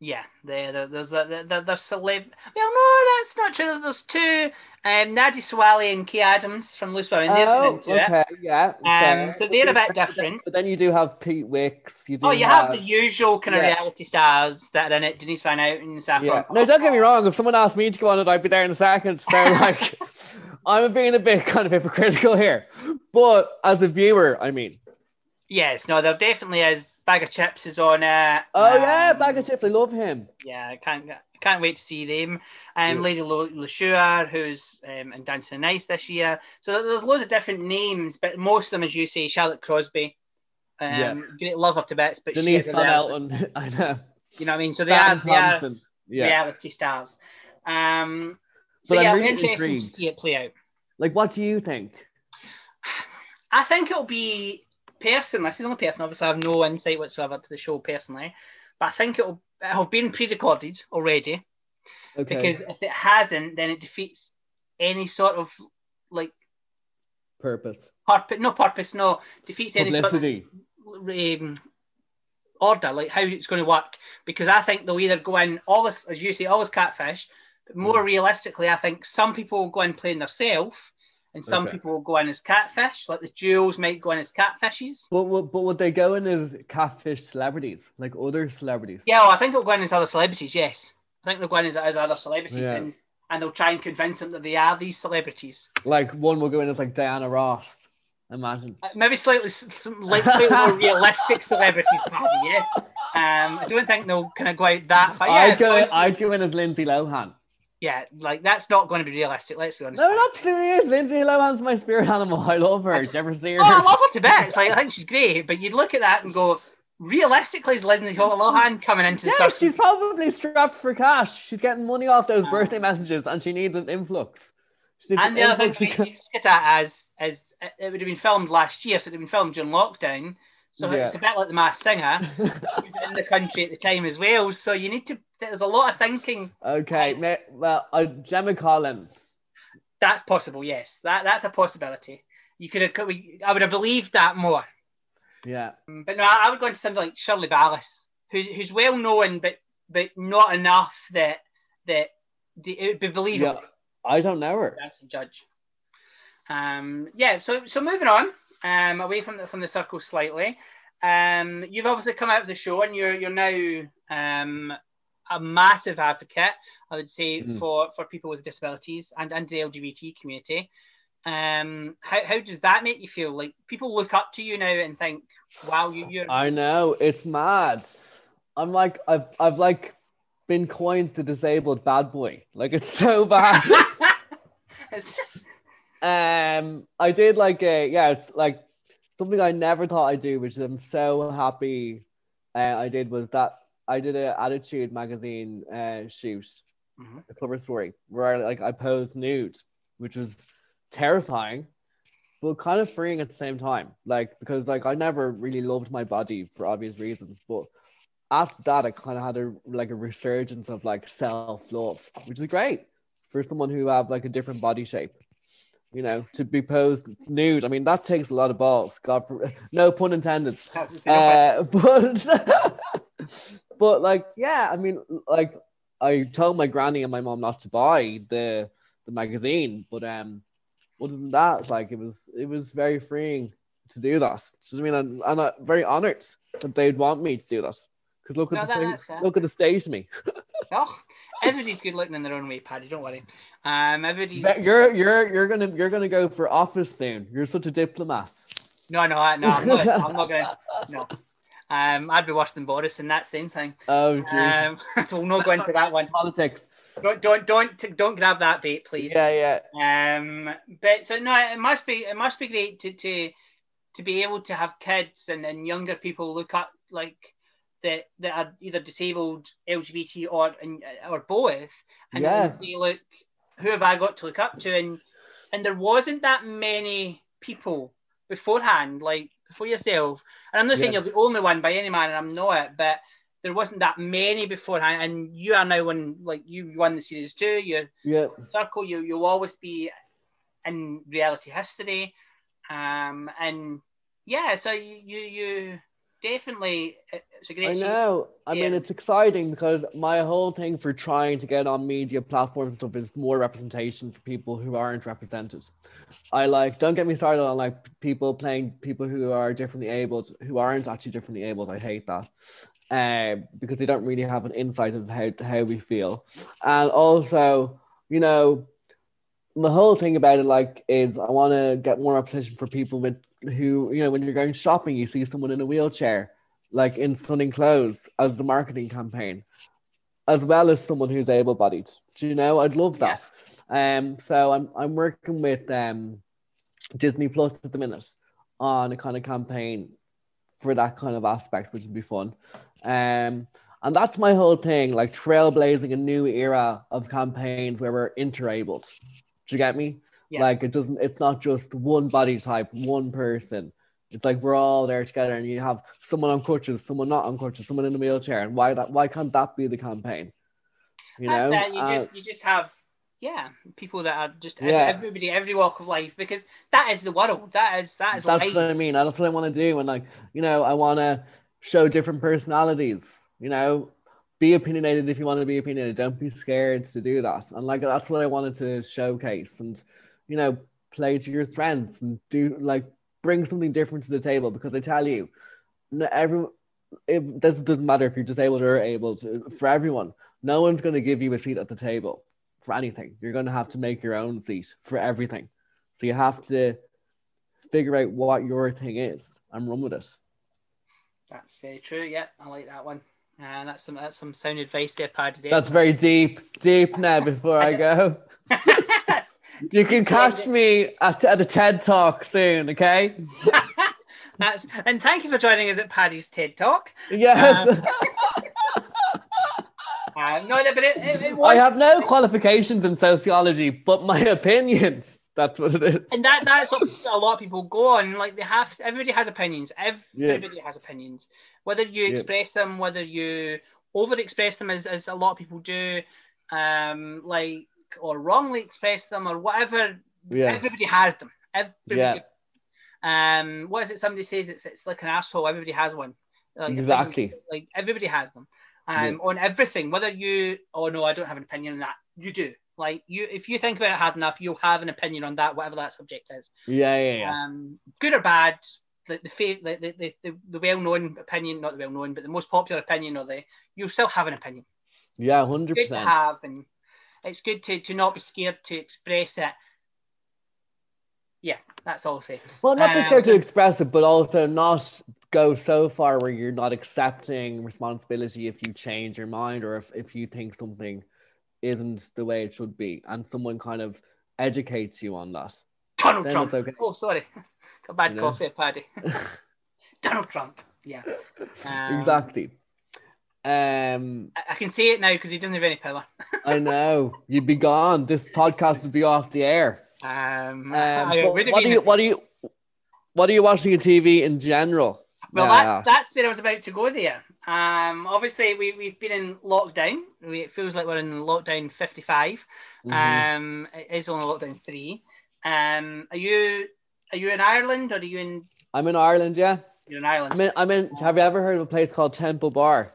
Yeah, there, there, there's a there, there- there's celeb. Well, no, that's not true. There's two, um, Nadia Sawalha and Kaye Adams from Loose Women. Oh, into it. okay, yeah. Um, so they're a bit different. But then you do have Pete Wicks. You do Oh, you have the usual kind of Yeah. reality stars that are in it. Denise Van Outen and Saffron. Yeah. No, don't get me wrong. If someone asked me to go on it, I'd be there in a second. So, like, I'm being a bit kind of hypocritical here. But as a viewer, I mean, Yes, no, there definitely is. Baga Chipz is on it. oh yeah, Um, Baga Chipz. I love him. Yeah, I can't can't wait to see them. Um, Yeah. Lady Leshurr, who's um, in Dancing on Ice this year. So there's loads of different names, but most of them, as you say, Charlotte Crosby. Um, Yeah. Great love her to bits, but Denise Van Outen. I know. You know what I mean? So they Dan are, they are Yeah. reality stars. Um, so But I'm yeah, really interesting to see it play out. Like, what do you think? I think it'll be personally. This is only personal. Obviously, I have no insight whatsoever to the show personally, but I think it'll have been pre-recorded already. Okay. Because if it hasn't, then it defeats any sort of like Purpose. purpose. No purpose. No defeats any sort of um, order, like how it's going to work. Because I think they'll either go in all this, as you say, all this catfish. But more Mm. realistically, I think some people will go in playing themselves, and some Okay. people will go in as catfish. Like the jewels might go in as catfishes. But, would- but would they go in as catfish celebrities, like other celebrities? Yeah, well, I think they'll go in as other celebrities. Yes, I think they'll go in as, as other celebrities, Yeah. and, and they'll try and convince them that they are these celebrities. Like one will go in as like Diana Ross. Imagine. Uh, Maybe slightly, some, slightly more realistic celebrities, Paddy. Yes. Um, I don't think they'll kind of go out that far. Yeah, I'd go. In, I'd go in as Lindsay Lohan. Yeah, like that's not going to be realistic. Let's be honest. No, not serious. Lindsay Lohan's my spirit animal. I love her. Did you ever see her? Oh, I love her to bits. Like I think she's great, but you'd look at that and go, realistically, is Lindsay Lohan coming into the yeah, circle? she's probably strapped for cash. She's getting money off those birthday messages, and she needs an influx. Needs And the an other thing, to you look at that as as it would have been filmed last year, so it would have been filmed during lockdown. So Yeah. it's a bit like the Masked Singer. co- He was in the country at the time as well. So you need to. There's a lot of thinking. okay, ma- well, uh, Gemma Collins. That's possible. Yes, that that's a possibility. You could have. I would have believed that more. Yeah, Mm, But no, I I would go into something like Shirley Ballas, who's who's well known, but but not enough that that the, it would be believable. yeah. I don't know her. That's a judge. Um, yeah. So so moving on, um, away from the from the circle slightly. Um, you've obviously come out of the show, and you're you're now um a massive advocate, I would say, Mhm. for for people with disabilities and and the LGBT community. Um, how how does that make you feel? Like people look up to you now and think, "Wow, you, you're." I know it's mad. I'm like I've I've like been coined the disabled bad boy. Like it's so bad. It's- um, I did like a yeah, it's like something I never thought I'd do, which I'm so happy. Uh, I did was that I did an Attitude magazine uh, shoot, Mhm. a cover story where I, like I posed nude, which was terrifying, but kind of freeing at the same time. Like because like I never really loved my body for obvious reasons, but after that I kind of had a like a resurgence of like self love, which is great for someone who have like a different body shape. You know, to be posed nude. I mean, that takes a lot of balls. God, for, no pun intended. Uh, but but like yeah, I mean like I told my granny and my mom not to buy the the magazine, but um other than that, like it was it was very freeing to do that. Do you know what I mean? And, and I'm very honoured that they'd want me to do that. Because look at the thing, look at the stage of me. Oh, everybody's good looking in their own way, Paddy. Don't worry. Um, everybody's You're you're you're gonna you're gonna go for office soon. You're such a diplomat. no, no, I- no. I'm not. I'm not gonna. No. Um, I'd be worse than Boris in that sense. Thing. Oh, geez. Um, we'll not go into that one. Politics. Don't, don't, don't, don't grab that bait, please. Yeah, yeah. Um, but so no, it must be it must be great to to to be able to have kids and, and younger people look up like that that are either disabled, LGBT, or or both, and Yeah. say, look, who have I got to look up to? And and there wasn't that many people beforehand, like for yourself. And I'm not saying Yeah. you're the only one by any man, and I'm not, but there wasn't that many beforehand. And you are now one like you won the series too. You're Yeah. circle you you'll always be in reality history um and yeah so you you, you definitely it's a great I know. I mean, it's exciting because my whole thing for trying to get on media platforms and stuff is more representation for people who aren't represented. I like, don't get me started on like people playing people who are differently abled, who aren't actually differently abled. I hate that. Um, because they don't really have an insight of how, how we feel. And also, you know, the whole thing about it like is I want to get more representation for people with who, you know, when you're going shopping, you see someone in a wheelchair like in stunning clothes as the marketing campaign, as well as someone who's able bodied. Do you know? I'd love that. Um, so I'm I'm working with um Disney Plus at the minute on a kind of campaign for that kind of aspect, which would be fun. Um, and that's my whole thing, like trailblazing a new era of campaigns where we're interabled. Do you get me? Yeah. Like it doesn't. It's not just one body type, one person. It's like we're all there together, and you have someone on crutches, someone not on crutches, someone in a wheelchair, and why that? Why can't that be the campaign? You know, it. you Uh, just you just have yeah people that are just Yeah. everybody every walk of life because that is the world that is that is that's life what I mean. That's what I want to do. And like, you know, I want to show different personalities. You know, be opinionated if you want to be opinionated. Don't be scared to do that. And like, that's what I wanted to showcase. And you know, play to your strengths and do like bring something different to the table. Because I tell you, every if this doesn't matter if you're disabled or able to. For everyone, no one's going to give you a seat at the table for anything. You're going to have to make your own seat for everything. So you have to figure out what your thing is and run with it. that's very true yeah I like that one and that's some that's some sound advice there Paddy there. That's very deep, deep now before I go. You can catch me at, at a TED talk soon, okay? That's and thank you for joining us at Paddy's TED Talk. Yes. Uh, no, but it, it, it I have no qualifications in sociology, but my opinions. That's what it is. and that that's what a lot of people go on. Like they have, everybody has opinions. Everybody has opinions. Whether you Yeah. express them, whether you over express them, as, as a lot of people do, um, like or wrongly express them, or whatever. Yeah. Everybody has them. Everybody. Yeah. Um, what is it? Somebody says it's it's like an asshole. Everybody has one. Like, Exactly. Like everybody has them. Um, on everything. Whether you, oh no, I don't have an opinion on that. You do. Like you, if you think about it hard enough, you'll have an opinion on that, whatever that subject is. Yeah, yeah, yeah. Um, good or bad. The the, the, the, the, the, well-known opinion, not the well-known, but the most popular opinion, or the you'll still have an opinion. Yeah, hundred percent. have, and it's good to, to not be scared to express it. Yeah, that's all I'll say. Well, not be Um, scared to express it, but also not go so far where you're not accepting responsibility if you change your mind or if, if you think something isn't the way it should be, and someone kind of educates you on that. Donald Then Trump. okay. Oh, sorry, got bad You know? coffee, Paddy. Donald Trump. Yeah. Um, exactly. Um, I, I can see it now because he doesn't have any power. I know you'd be gone. This podcast would be off the air. Um, Um, I but would have what do you what do you what are you watching on TV in general? Well, I that's, where I was about to go there. Um, obviously, we, we've been in lockdown. We, it feels like we're in lockdown 55. Mhm. Um, it is only lockdown 3. Um, are you are you in Ireland or are you in, I'm in Ireland. Yeah, you're in Ireland? I'm in. I'm in. Have you ever heard of a place called Temple Bar?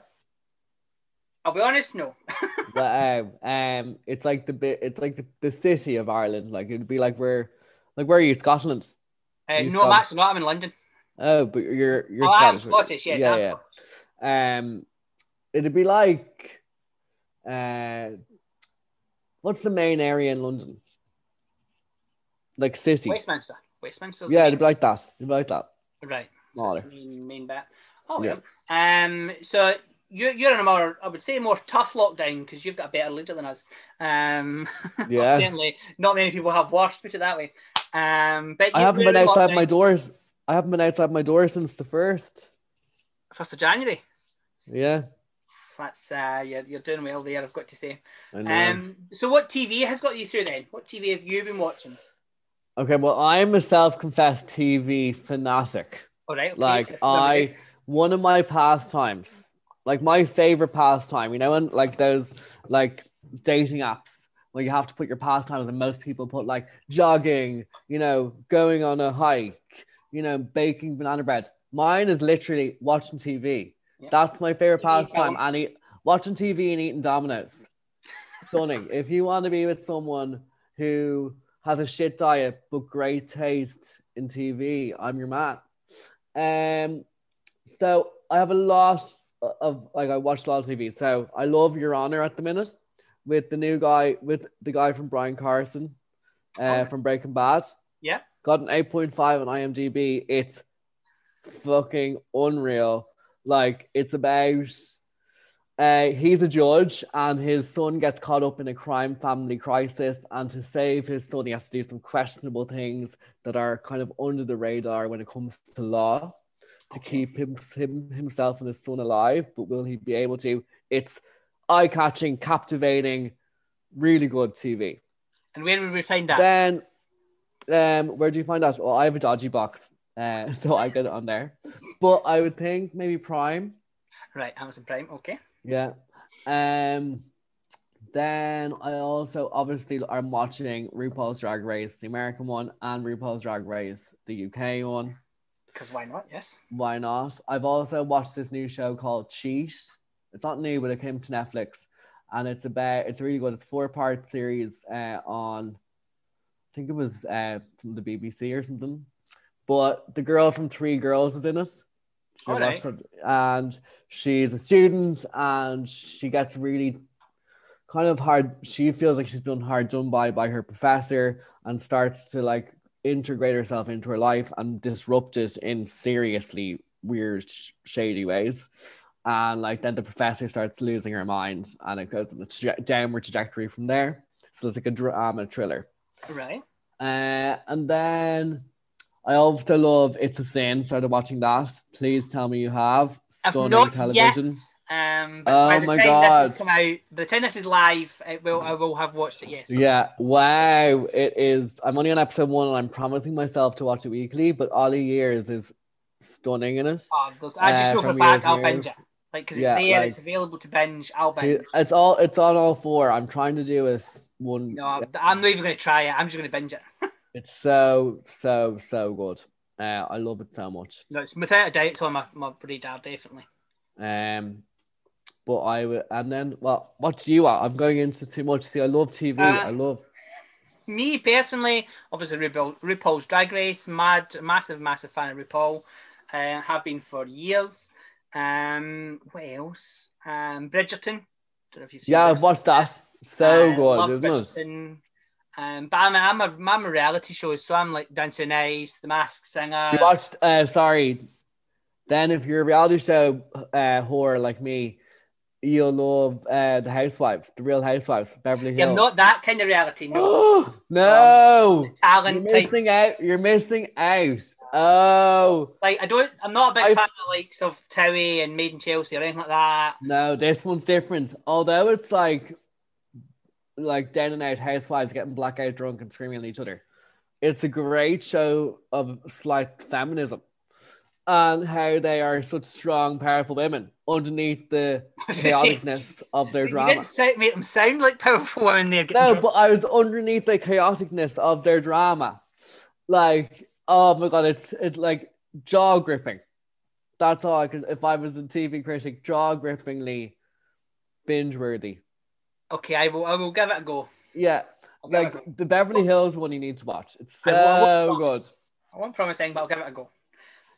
I'll be honest, no. But um, um, it's like the bit. It's like the, the city of Ireland. Like it'd be like where, Like where are you? Scotland? Uh, You no, I'm actually not. I'm in London. Oh, but you're you're oh, I'm Scottish. Scottish. Yes. yeah, I'm yeah. Scottish. Um, it'd be like, uh, what's the main area in London? Like city. Westminster. Westminster. Yeah, it'd be like that. It'd be like that. right. So Smaller. that's main, main bit. Oh, Yeah. yeah. Um. So you're you're in a more, I would say, more tough lockdown because you've got a better leader than us. Um. Yeah. certainly, not many people have worse. Put it that way. Um. But I haven't been outside my doors. I haven't been outside my door since the first. First of January. Yeah, That's uh, you're, you're doing well there. I've got to say. I know. Um. So what TV has got you through then? What TV have you been watching? okay, well, I'm a self-confessed TV fanatic. All right. okay, Like this is what it I, one of my pastimes, like my favorite pastime, you know, and like those like dating apps where you have to put your pastimes, and most people put like jogging, you know, going on a hike, you know, baking banana bread. Mine is literally watching TV. That's my favorite pastime, and eat, watching TV and eating Domino's. Stunning. if you want to be with someone who has a shit diet but great taste in TV, I'm your man. Um, so I have a lot of like I watch a lot of TV. So I love Your Honor at the minute with the new guy with the guy from Bryan Cranston, uh, Okay. from Breaking Bad. Yeah. Got an eight point five on IMDb. It's fucking unreal. Like it's about uh, he's a judge and his son gets caught up in a crime family crisis and to save his son he has to do some questionable things that are kind of under the radar when it comes to law to keep him, him himself and his son alive but will he be able to it's eye-catching captivating really good tv And where would we find that? then um where do you find that well i have a dodgy box uh, so i get it on there but i would think maybe prime Right, Amazon Prime. Okay. Yeah. Um. Then I also obviously I'm watching RuPaul's Drag Race, the American one, and RuPaul's Drag Race, the UK one. Because why not? Yes. Why not? I've also watched this new show called Cheat. It's not new, but it came to Netflix, and it's about it's really good. It's four part series uh, on, I think it was uh, from the BBC or something. But the girl from Three Girls is in it. She works at- and she's a student, and she gets really kind of hard. She feels like she's been hard done by by her professor, and starts to like integrate herself into her life and disrupt it in seriously weird, shady ways. And like then the professor starts losing her mind, and it goes in a downward trajectory from there. So it's like a drama thriller. Right. Uh, and then I also love It's a Sin. Started watching that. Please tell me you have stunning television. Yet, um, Oh my God. This come out, by the time this is live, it will, I will have watched it. Yes. Yeah, wow. It is. I'm only on episode one, and I'm promising myself to watch it weekly. But Ollie Years is stunning in it. Oh, I just Uh, go for years I'll binge it. Like because Yeah, it's there, like- it's available to binge. I'll binge. It's all. It's on all four. I'm trying to do it one. no, I'm, I'm not even going to try it. I'm just going to binge it. It's so so so good. Uh, I love it so much. No, it's without a doubt. It's on my my radar definitely. Um, but I would, and then well, what do you want? I'm going into too much. See, I love TV. Uh, I love. Me personally, obviously RuPaul, RuPaul's Drag Race, mad, massive, massive fan of RuPaul. Uh, have been for years. Um, what else? Um, Bridgerton. Don't know if you've seen Yeah, I've watched that. So Uh, good, isn't it? Bridgerton. Um, but I'm a, I'm a I'm a reality show, so I'm like Dancing Ice, The Masked Singer. You watched? Uh, sorry. Then, if you're a reality show uh, whore like me, you'll love uh, the Housewives, the Real Housewives, Beverly Hills. Yeah, I'm not that kind of reality. No, no! You're talent type. missing out. You're missing out. Oh Like I don't, I'm not a big I've- fan of the likes of Towie and Made in Chelsea or anything like that. no, this one's different. Although it's like, like down and out housewives getting blackout drunk and screaming at each other. It's a great show of slight feminism and how they are such strong, powerful women underneath the chaoticness of their You drama. didn't say, make them sound like powerful women there. No, but I was underneath the chaoticness of their drama. Like, oh my god, it's it's like jaw gripping. That's all I could. If I was a TV critic, jaw grippingly binge worthy. okay, I will I will give it a go. Yeah. I'll I'll give it a like the Beverly Hills one you need to watch. It's I will- I so will good. I won't promise anything, but I'll give it a go.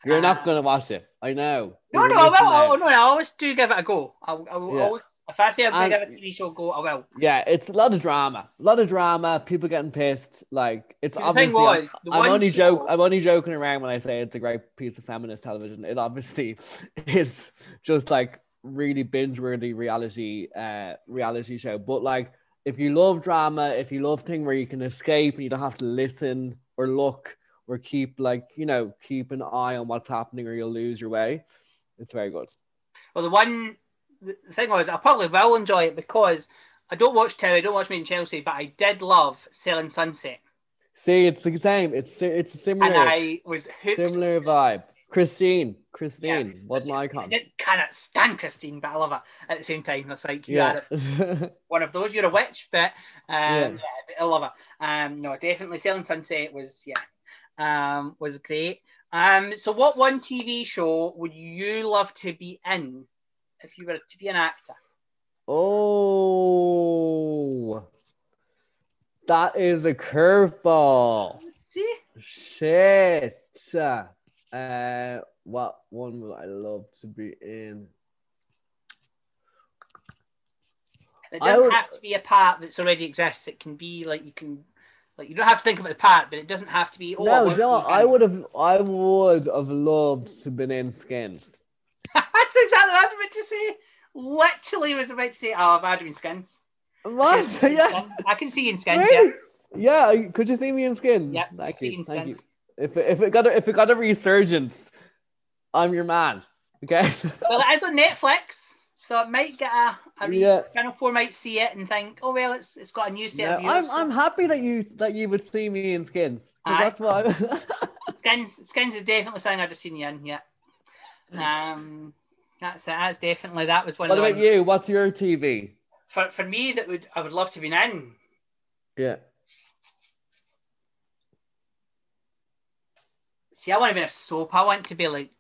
You're not gonna watch it. I know. No, You're no, I will. I, no, I always do give it a go. I, I will Yeah. always. If I say I'm going to And- give a TV show go, I will. Yeah, it's a lot of drama. A lot of drama. People getting pissed. Like it's The thing obviously. was, the I'm only joke. I'm only joking around when I say it's a great piece of feminist television. It obviously is just like really binge-worthy reality, uh, reality show. But like, if you love drama, if you love thing where you can escape and you don't have to listen or look or keep like you know keep an eye on what's happening or you'll lose your way, it's very good. Well, the one the thing was, I probably will enjoy it because I don't watch Terry, I don't watch Made in Chelsea, but I did love Selling Sunset, See, it's the same. It's it's a and similar I was hooked. similar vibe. Christine, Christine, Yeah, what an I icon. didn't kind of stand Christine, but I love her at the same time. It's like you are Yeah. one of those. You're a witch, but um, Yeah. yeah. I love her. Um, no, definitely Selling Sunset was yeah, um, was great. Um, so what one TV show would you love to be in if you were to be an actor? oh, that is a curveball. See. Shit. Uh, what one would I love to be in? It I doesn't would- have to be a part that's already exists. It can be like you can, like you don't have to think about the part, but it doesn't have to be. Oh, I no, John, I would have, I would have loved to been in Skins. That's exactly what I was about to say. Literally, was about to say, "Oh, I've had been skins." What? yeah. I can see you in skins. Really? Yeah. Could you see me in Skins? Yeah, Thank you. Thank you. If it, if it got a, if it got a resurgence, I'm your man. Okay. Well, it is on Netflix, so it might get a. a re- Yeah. Channel Four might see it and think, "Oh well, it's it's got a new set No, of views." I'm I'm happy that you that you would see me in Skins. That's what. Skins Skins is definitely something I'd have seen you in. Yeah. Um, that's it. That's definitely that was one. what of the about ones- you? What's your TV? For for me, that would I would love to be in. Yeah. See, I want to be in a soap. I want to be like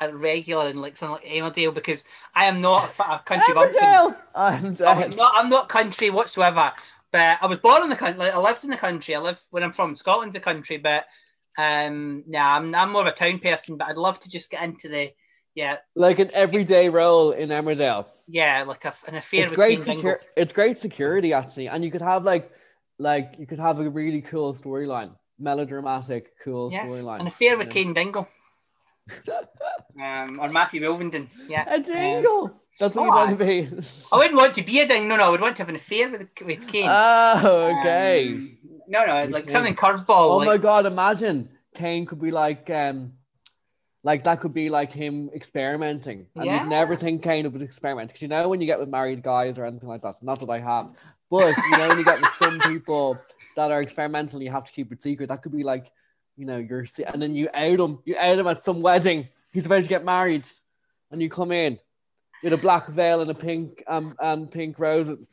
a regular in like something like Emmerdale because I am not a, a country. Emmerdale. I'm I'm not, I'm not country whatsoever. But I was born in the country. Like, I lived in the country. I live when I'm from Scotland's the country. But um, yeah, I'm, I'm more of a town person. But I'd love to just get into the yeah, Like an everyday role in Emmerdale. yeah, like a, an affair It's with great. Dingle. It's great security actually, and you could have like, like you could have a really cool storyline, melodramatic, cool Yeah, storyline. An affair with. Cain Dingle. Um, or Matthew Wolfenden. Yeah. A dingle. That's what oh, you want to be. I wouldn't want to be a ding. No, no, I would want to have an affair with with Cain. oh, okay. Um, no, no, like Okay. something curveball. oh like, my god! Imagine Cain could be like, um, like that could be like him experimenting, and Yeah. you'd never think Cain would experiment because you know when you get with married guys or anything like that. Not that I have, but you know when you get with some people that are experimental, you have to keep it secret. That could be like, you know, you're and then you out him, you out him at some wedding. He's about to get married, and you come in with a black veil and a pink um and pink roses.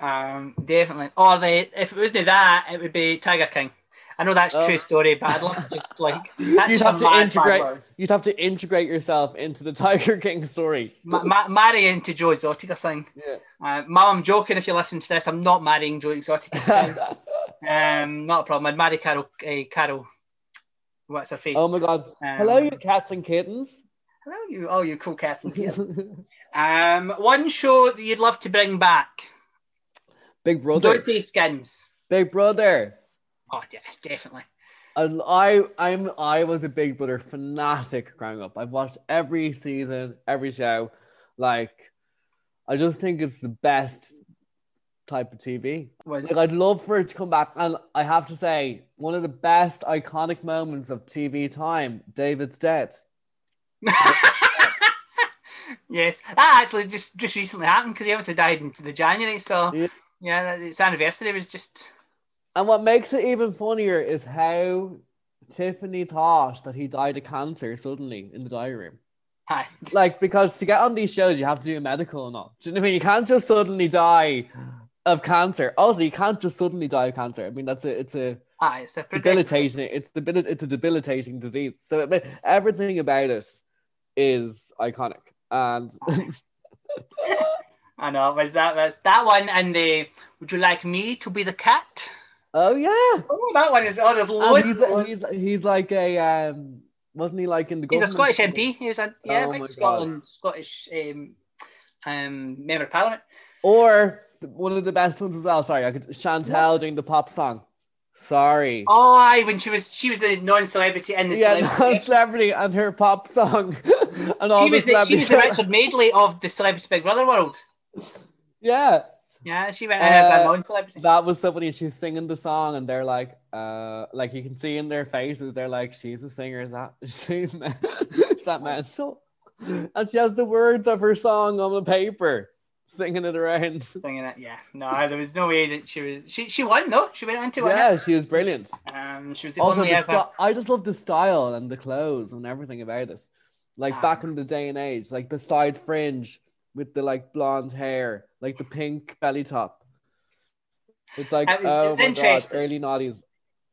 Um, definitely. Or the if it wasn't that, it would be Tiger King. I know that's Oh. true story, but I'd love to just like that's You'd have to integrate. You'd have to integrate yourself into the Tiger King story. Ma- ma- marry into Joe Exotic or something. Yeah. Uh, Mum, I'm joking. If you listen to this, I'm not marrying Joe Exotic. Um, not a problem. I'd marry Carol. Uh, Carol. What's her face? oh my god. Um, Hello, you cats and kittens. Hello, you. Oh, you cool cat. um, one show that you'd love to bring back. Big brother. Don't say skins. Big brother. Oh yeah, definitely. And I I'm I was a Big Brother fanatic growing up. I've watched every season, every show. Like, I just think it's the best type of TV. Was Like, I'd love for it to come back. And I have to say, one of the best iconic moments of TV time, David's dead. yes, that actually just just recently happened because he obviously died in the January. So Yeah. yeah, its anniversary was just And what makes it even funnier is how Tiffany thought that he died of cancer suddenly in the diary room. hi. Like, because to get on these shows, you have to do a medical or not. Do you know what I mean? You can't just suddenly die of cancer. Also, you can't just suddenly die of cancer. I mean, that's a it's a Hi, it's a debilitating. It's debil- It's a debilitating disease. So it, everything about it is iconic. And I know. Was that was that one and the Would you like me to be the cat? Oh yeah. Oh, that one is. Oh, there's loads. he's, he's, he's like a um wasn't he like in the He's a? Scottish MP. He was a yeah, Oh Scotland Scottish um, um, member of parliament. Or one of the best ones as well. Sorry, I could Chantelle doing the pop song. Sorry. Oh, aye, when she was she was a non-celebrity and the yeah, celebrity. celebrity and her pop song and all she the was the, she was the Richard Madeley of the Celebrity Big Brother world. yeah, Yeah, she went in as a Uh, non-celebrity. that was so funny. She's singing the song, and they're like, uh, like you can see in their faces, they're like, "She's a singer." Is that she's is that mental? And she has the words of her song on the paper, singing it around. Singing it, yeah. No, there was no way that she was. She she won though. She went into it. Yeah, she was brilliant. Um, she was the Also, only the sti- I just love the style and the clothes and everything about it. Like Ah. back in the day and age, like the side fringe with the like blonde hair, like the pink belly top. It's like was- oh my god, early noughties.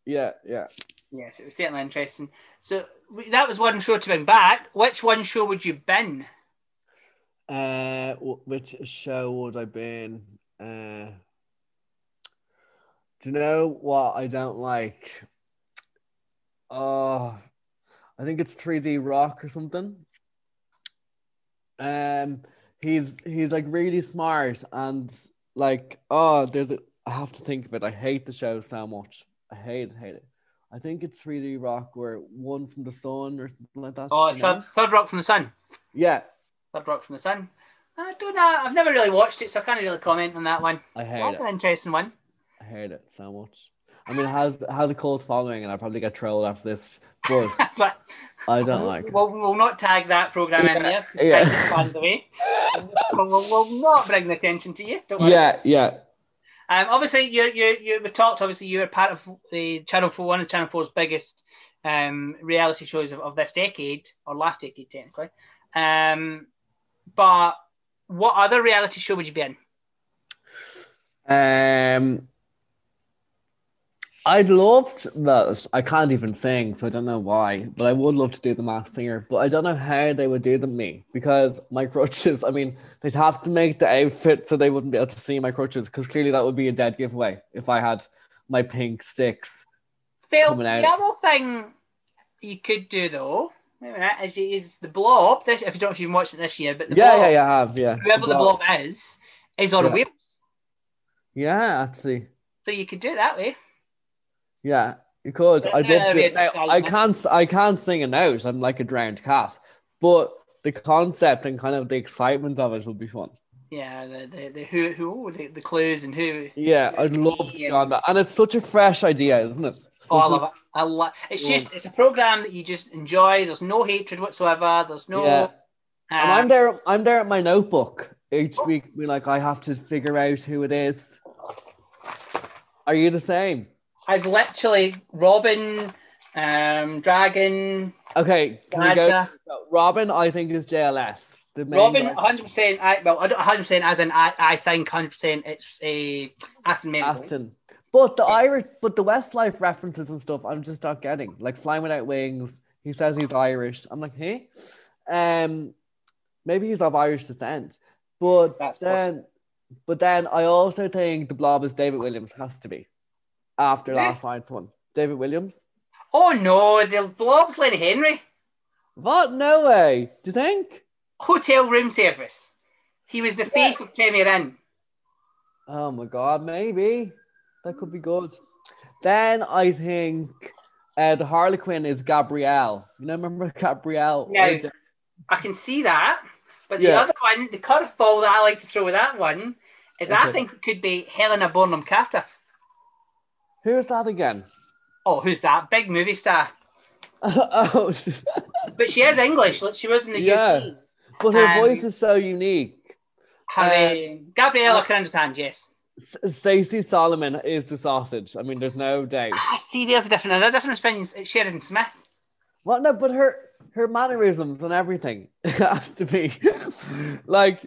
Yeah, yeah. Yes, it was certainly interesting. So that was one show to bring back. Which one show would you bin? Uh, which show would I been? Uh, do you know what I don't like? Oh, I think it's 3D Rock or something. Um, he's he's like really smart and like oh, there's a I have to think of it. I hate the show so much. I hate it, hate it. I think it's 3D Rock or one from the sun or something like that. Oh, Do you know third, third Rock from the Sun. Yeah, Third Rock from the Sun. I don't know. I've never really watched it, so I can't really comment on that one. I hate That's it. an interesting one. I heard it so much. I mean, it has it has a cult following, and I'll probably get trolled after this, but I don't like it. We'll, we'll not tag that program in there to yeah. fans away. we'll, we'll, we'll not bring the attention to you. Don't worry. Yeah, yeah. Um, obviously, you you you were talked. Obviously, you were part of the Channel Four, one of Channel 4's biggest um, reality shows of, of this decade or last decade, technically. Um, but what other reality show would you be in? Um, I'd loved that. I can't even think, so I don't know why. But I would love to do the Masked Singer. But I don't know how they would do them me because my crutches. I mean, they'd have to make the outfit so they wouldn't be able to see my crutches because clearly that would be a dead giveaway if I had my pink sticks. Phil, the other thing you could do though, wait a minute, is, is the blob. This, if you don't know if you've watched it this year, but the yeah, blob, yeah, yeah, I have yeah. whoever the blob is, is on Yeah. wheels. Yeah, actually. So you could do it that way. Yeah, you could. I then love it'll to. be Now, I can't. I can't sing a note. I'm like a drowned cat. But the concept and kind of the excitement of it would be fun. Yeah, the the, the who who the, the clues and who. Yeah, I'd love to on that. And it's such a fresh idea, isn't it? Oh, I Such a- love it. I love. It's Yeah. just it's a program that you just enjoy. There's no hatred whatsoever. There's no. Yeah. uh, And I'm there. I'm there at my notebook each Oh. week. We like. I have to figure out who it is. Are you the same? I've literally Robin, um, Dragon, Okay, can we go? Robin, I think is JLS. The Robin, 100. percent I well, 100 percent as in I, I think 100 percent it's a Aston Martin. Aston. But the Irish, but the Westlife references and stuff, I'm just not getting. Like flying without wings. He says he's Irish. I'm like, hey, um, maybe he's of Irish descent. But That's then, but then I also think the Blob is David Walliams has to be after Yeah. last night's one. David Walliams. Oh no, the blob's Lenny Henry. What? No way. Do you think? Hotel room service. He was the face of Premier Inn. Oh my god, maybe that could be good. Then I think uh, the Harlequin is Gabrielle. You know, remember Gabrielle? Yeah. I can see that. But the Yeah. other one, the curveball that I like to throw with that one, is I think it could be Helena Bonham Carter. Who's that again? Oh, who's that? Big movie star. oh, But she is English. She was in the Yeah. UK. But her Um, voice is so unique. Harry, Gabrielle, I uh, can understand, yes. Stacey Solomon is the sausage. I mean, there's no doubt. Ah, see, there's a different, another different opinion. Sheridan Smith. What? No, but her her mannerisms and everything has to be like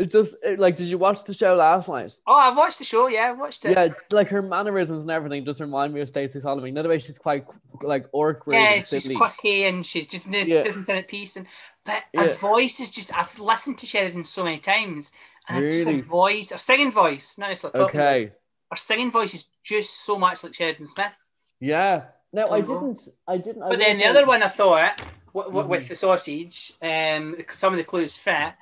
it just it, like. Did you watch the show last night? Oh, I watched the show. Yeah, I watched it. Yeah, like her mannerisms and everything just remind me of Stacey Solomon. The way she's quite like awkward Yeah, she's silly. quirky and she's just Yeah. doesn't sound at peace. And but Yeah. her voice is just I've listened to Sheridan so many times, And Really? her voice, her singing voice. It's like Okay. Her singing voice is just so much like Sheridan Smith. Yeah. No, I didn't. I didn't. But will then the other one I thought w- w- with Mhm. the sausage, um, some of the clues fit,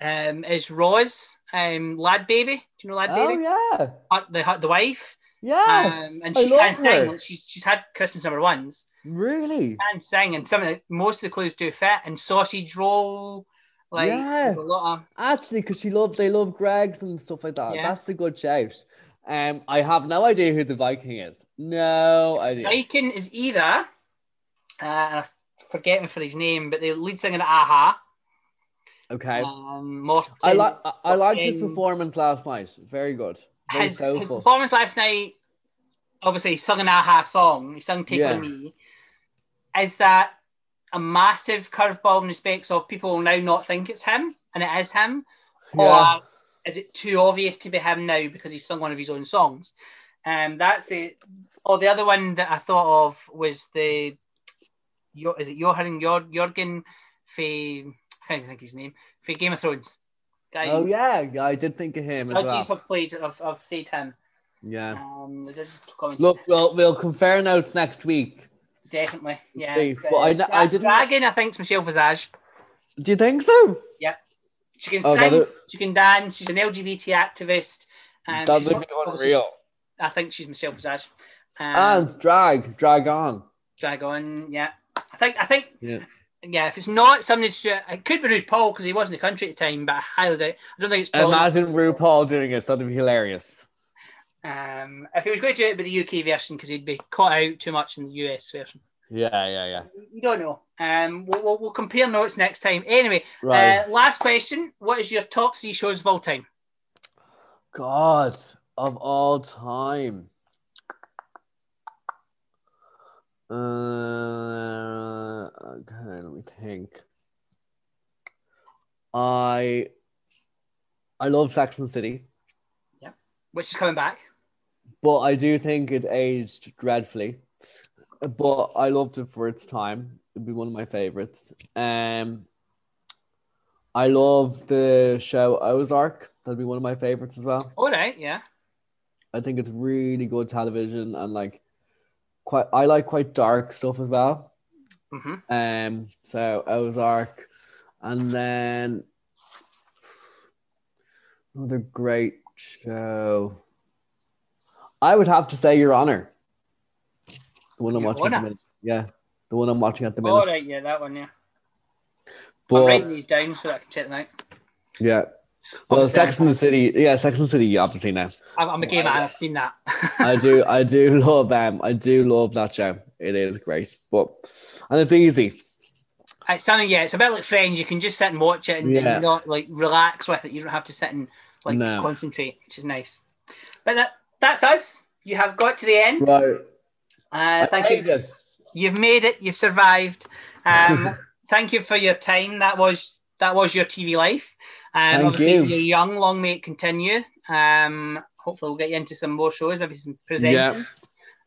um, is Roz, um, Lad Baby. Do you know Lad Baby? Oh Baby? yeah. Uh, the the wife. Yeah. Um, and she can sing. her. Like, she's she's had Christmas number ones. really. Can sing, and some of the most of the clues do fit. And sausage roll, like Yeah. a lot of Actually, because she loved, they love Greggs and stuff like that. Yeah. That's a good shout. Um, I have no idea who the Viking is. No idea. Viking is either, uh, I'm forgetting for his name, but the lead singer of a-ha. Okay. Um, Morten. I like. I, I liked his performance last night. Very good. Very his, his performance last night, obviously, he sung an a-ha song, he sung Take Yeah. On Me. Is that a massive curveball in respects of people will now not think it's him and it is him? Yeah. Or is it too obvious to be him now because he's sung one of his own songs? Um, that's it. Or the other one that I thought of was the, is it Johan Jor- Jorgen for, I can't think his name, for Game of Thrones. Guy, Oh yeah. I did think of him as judges well. have played, I've, I've said him. Yeah. Um, Look, we'll we'll compare notes next week. definitely, yeah. But I- Dra- I didn't- Dragon, I think, Michelle Visage. Do you think so? Yeah. She can Oh, sing, that'd- she can dance. She's an LGBT activist. Um, That'd she's be unreal. I think she's Michelle Visage. Um, And drag, drag on. Drag on. yeah. I think, I think, Yeah. Yeah. If it's not somebody, it could be RuPaul because he was in the country at the time, but I highly doubt. I don't think it's Paul. Imagine RuPaul doing it. That'd be hilarious. Um, if he was going to do it with the UK version, because he'd be caught out too much in the US version. Yeah, yeah, yeah. You don't know. Um, we'll, we'll, we'll compare notes next time. Anyway, Right. uh, last question: What is your top three shows of all time? God of all time. Uh, okay, let me think. I I love the City, Which is coming back? but I do think it aged dreadfully. But I loved it for its time. It'd be one of my favorites. Um, I love the show Ozark. That'd be one of my favorites as well. All right, yeah. I think it's really good television and like quite I like quite dark stuff as well. hmm Um so Ozark and then another great show. I would have to say Your Honor. The one I'm Your watching at the minute. Yeah. The one I'm watching at the minute. All right, yeah, that one, yeah. I'm But writing these down so that I can check them out. yeah. Well, Obviously, Sex and the City, yeah, Sex and the City, you've obviously now. I'm, I'm a man. I've seen that. I do, I do love um, I do love that show. It is great, but and it's easy. It's something, yeah. It's a bit like Friends. You can just sit and watch it and, and Yeah. not like relax with it. You don't have to sit and like No. concentrate, which is nice. But that, that's us. You have got to the end. Right. Uh, thank you. This. You've made it. You've survived. Um, thank you for your time. That was that was your TV life. Um, Thank obviously, you. You're young. Long may it continue. Um, hopefully, we'll get you into some more shows, maybe some presenting.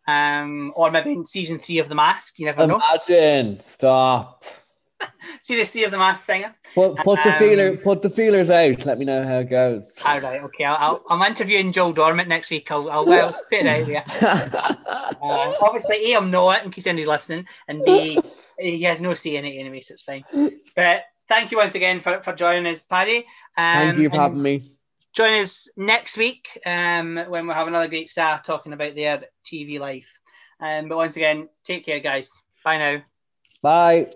Um, or maybe in season three of The Mask. You never know. Imagine. Stop. Season three of The Mask Singer. Put put the Um, feeler put the feelers out. Let me know how it goes. All right. Okay. I'll, I'll, I'm interviewing Joel Dommett next week. I'll, I'll, I'll spit it out you. Uh, obviously, A, I'm not in case anybody's listening, and B, he has no say in it anyway, so it's fine. But thank you once again for, for joining us, Paddy. Um, Thank you for having me. Join us next week um, when we'll have another great star talking about their TV life. Um, but once again, take care, guys. Bye now. Bye.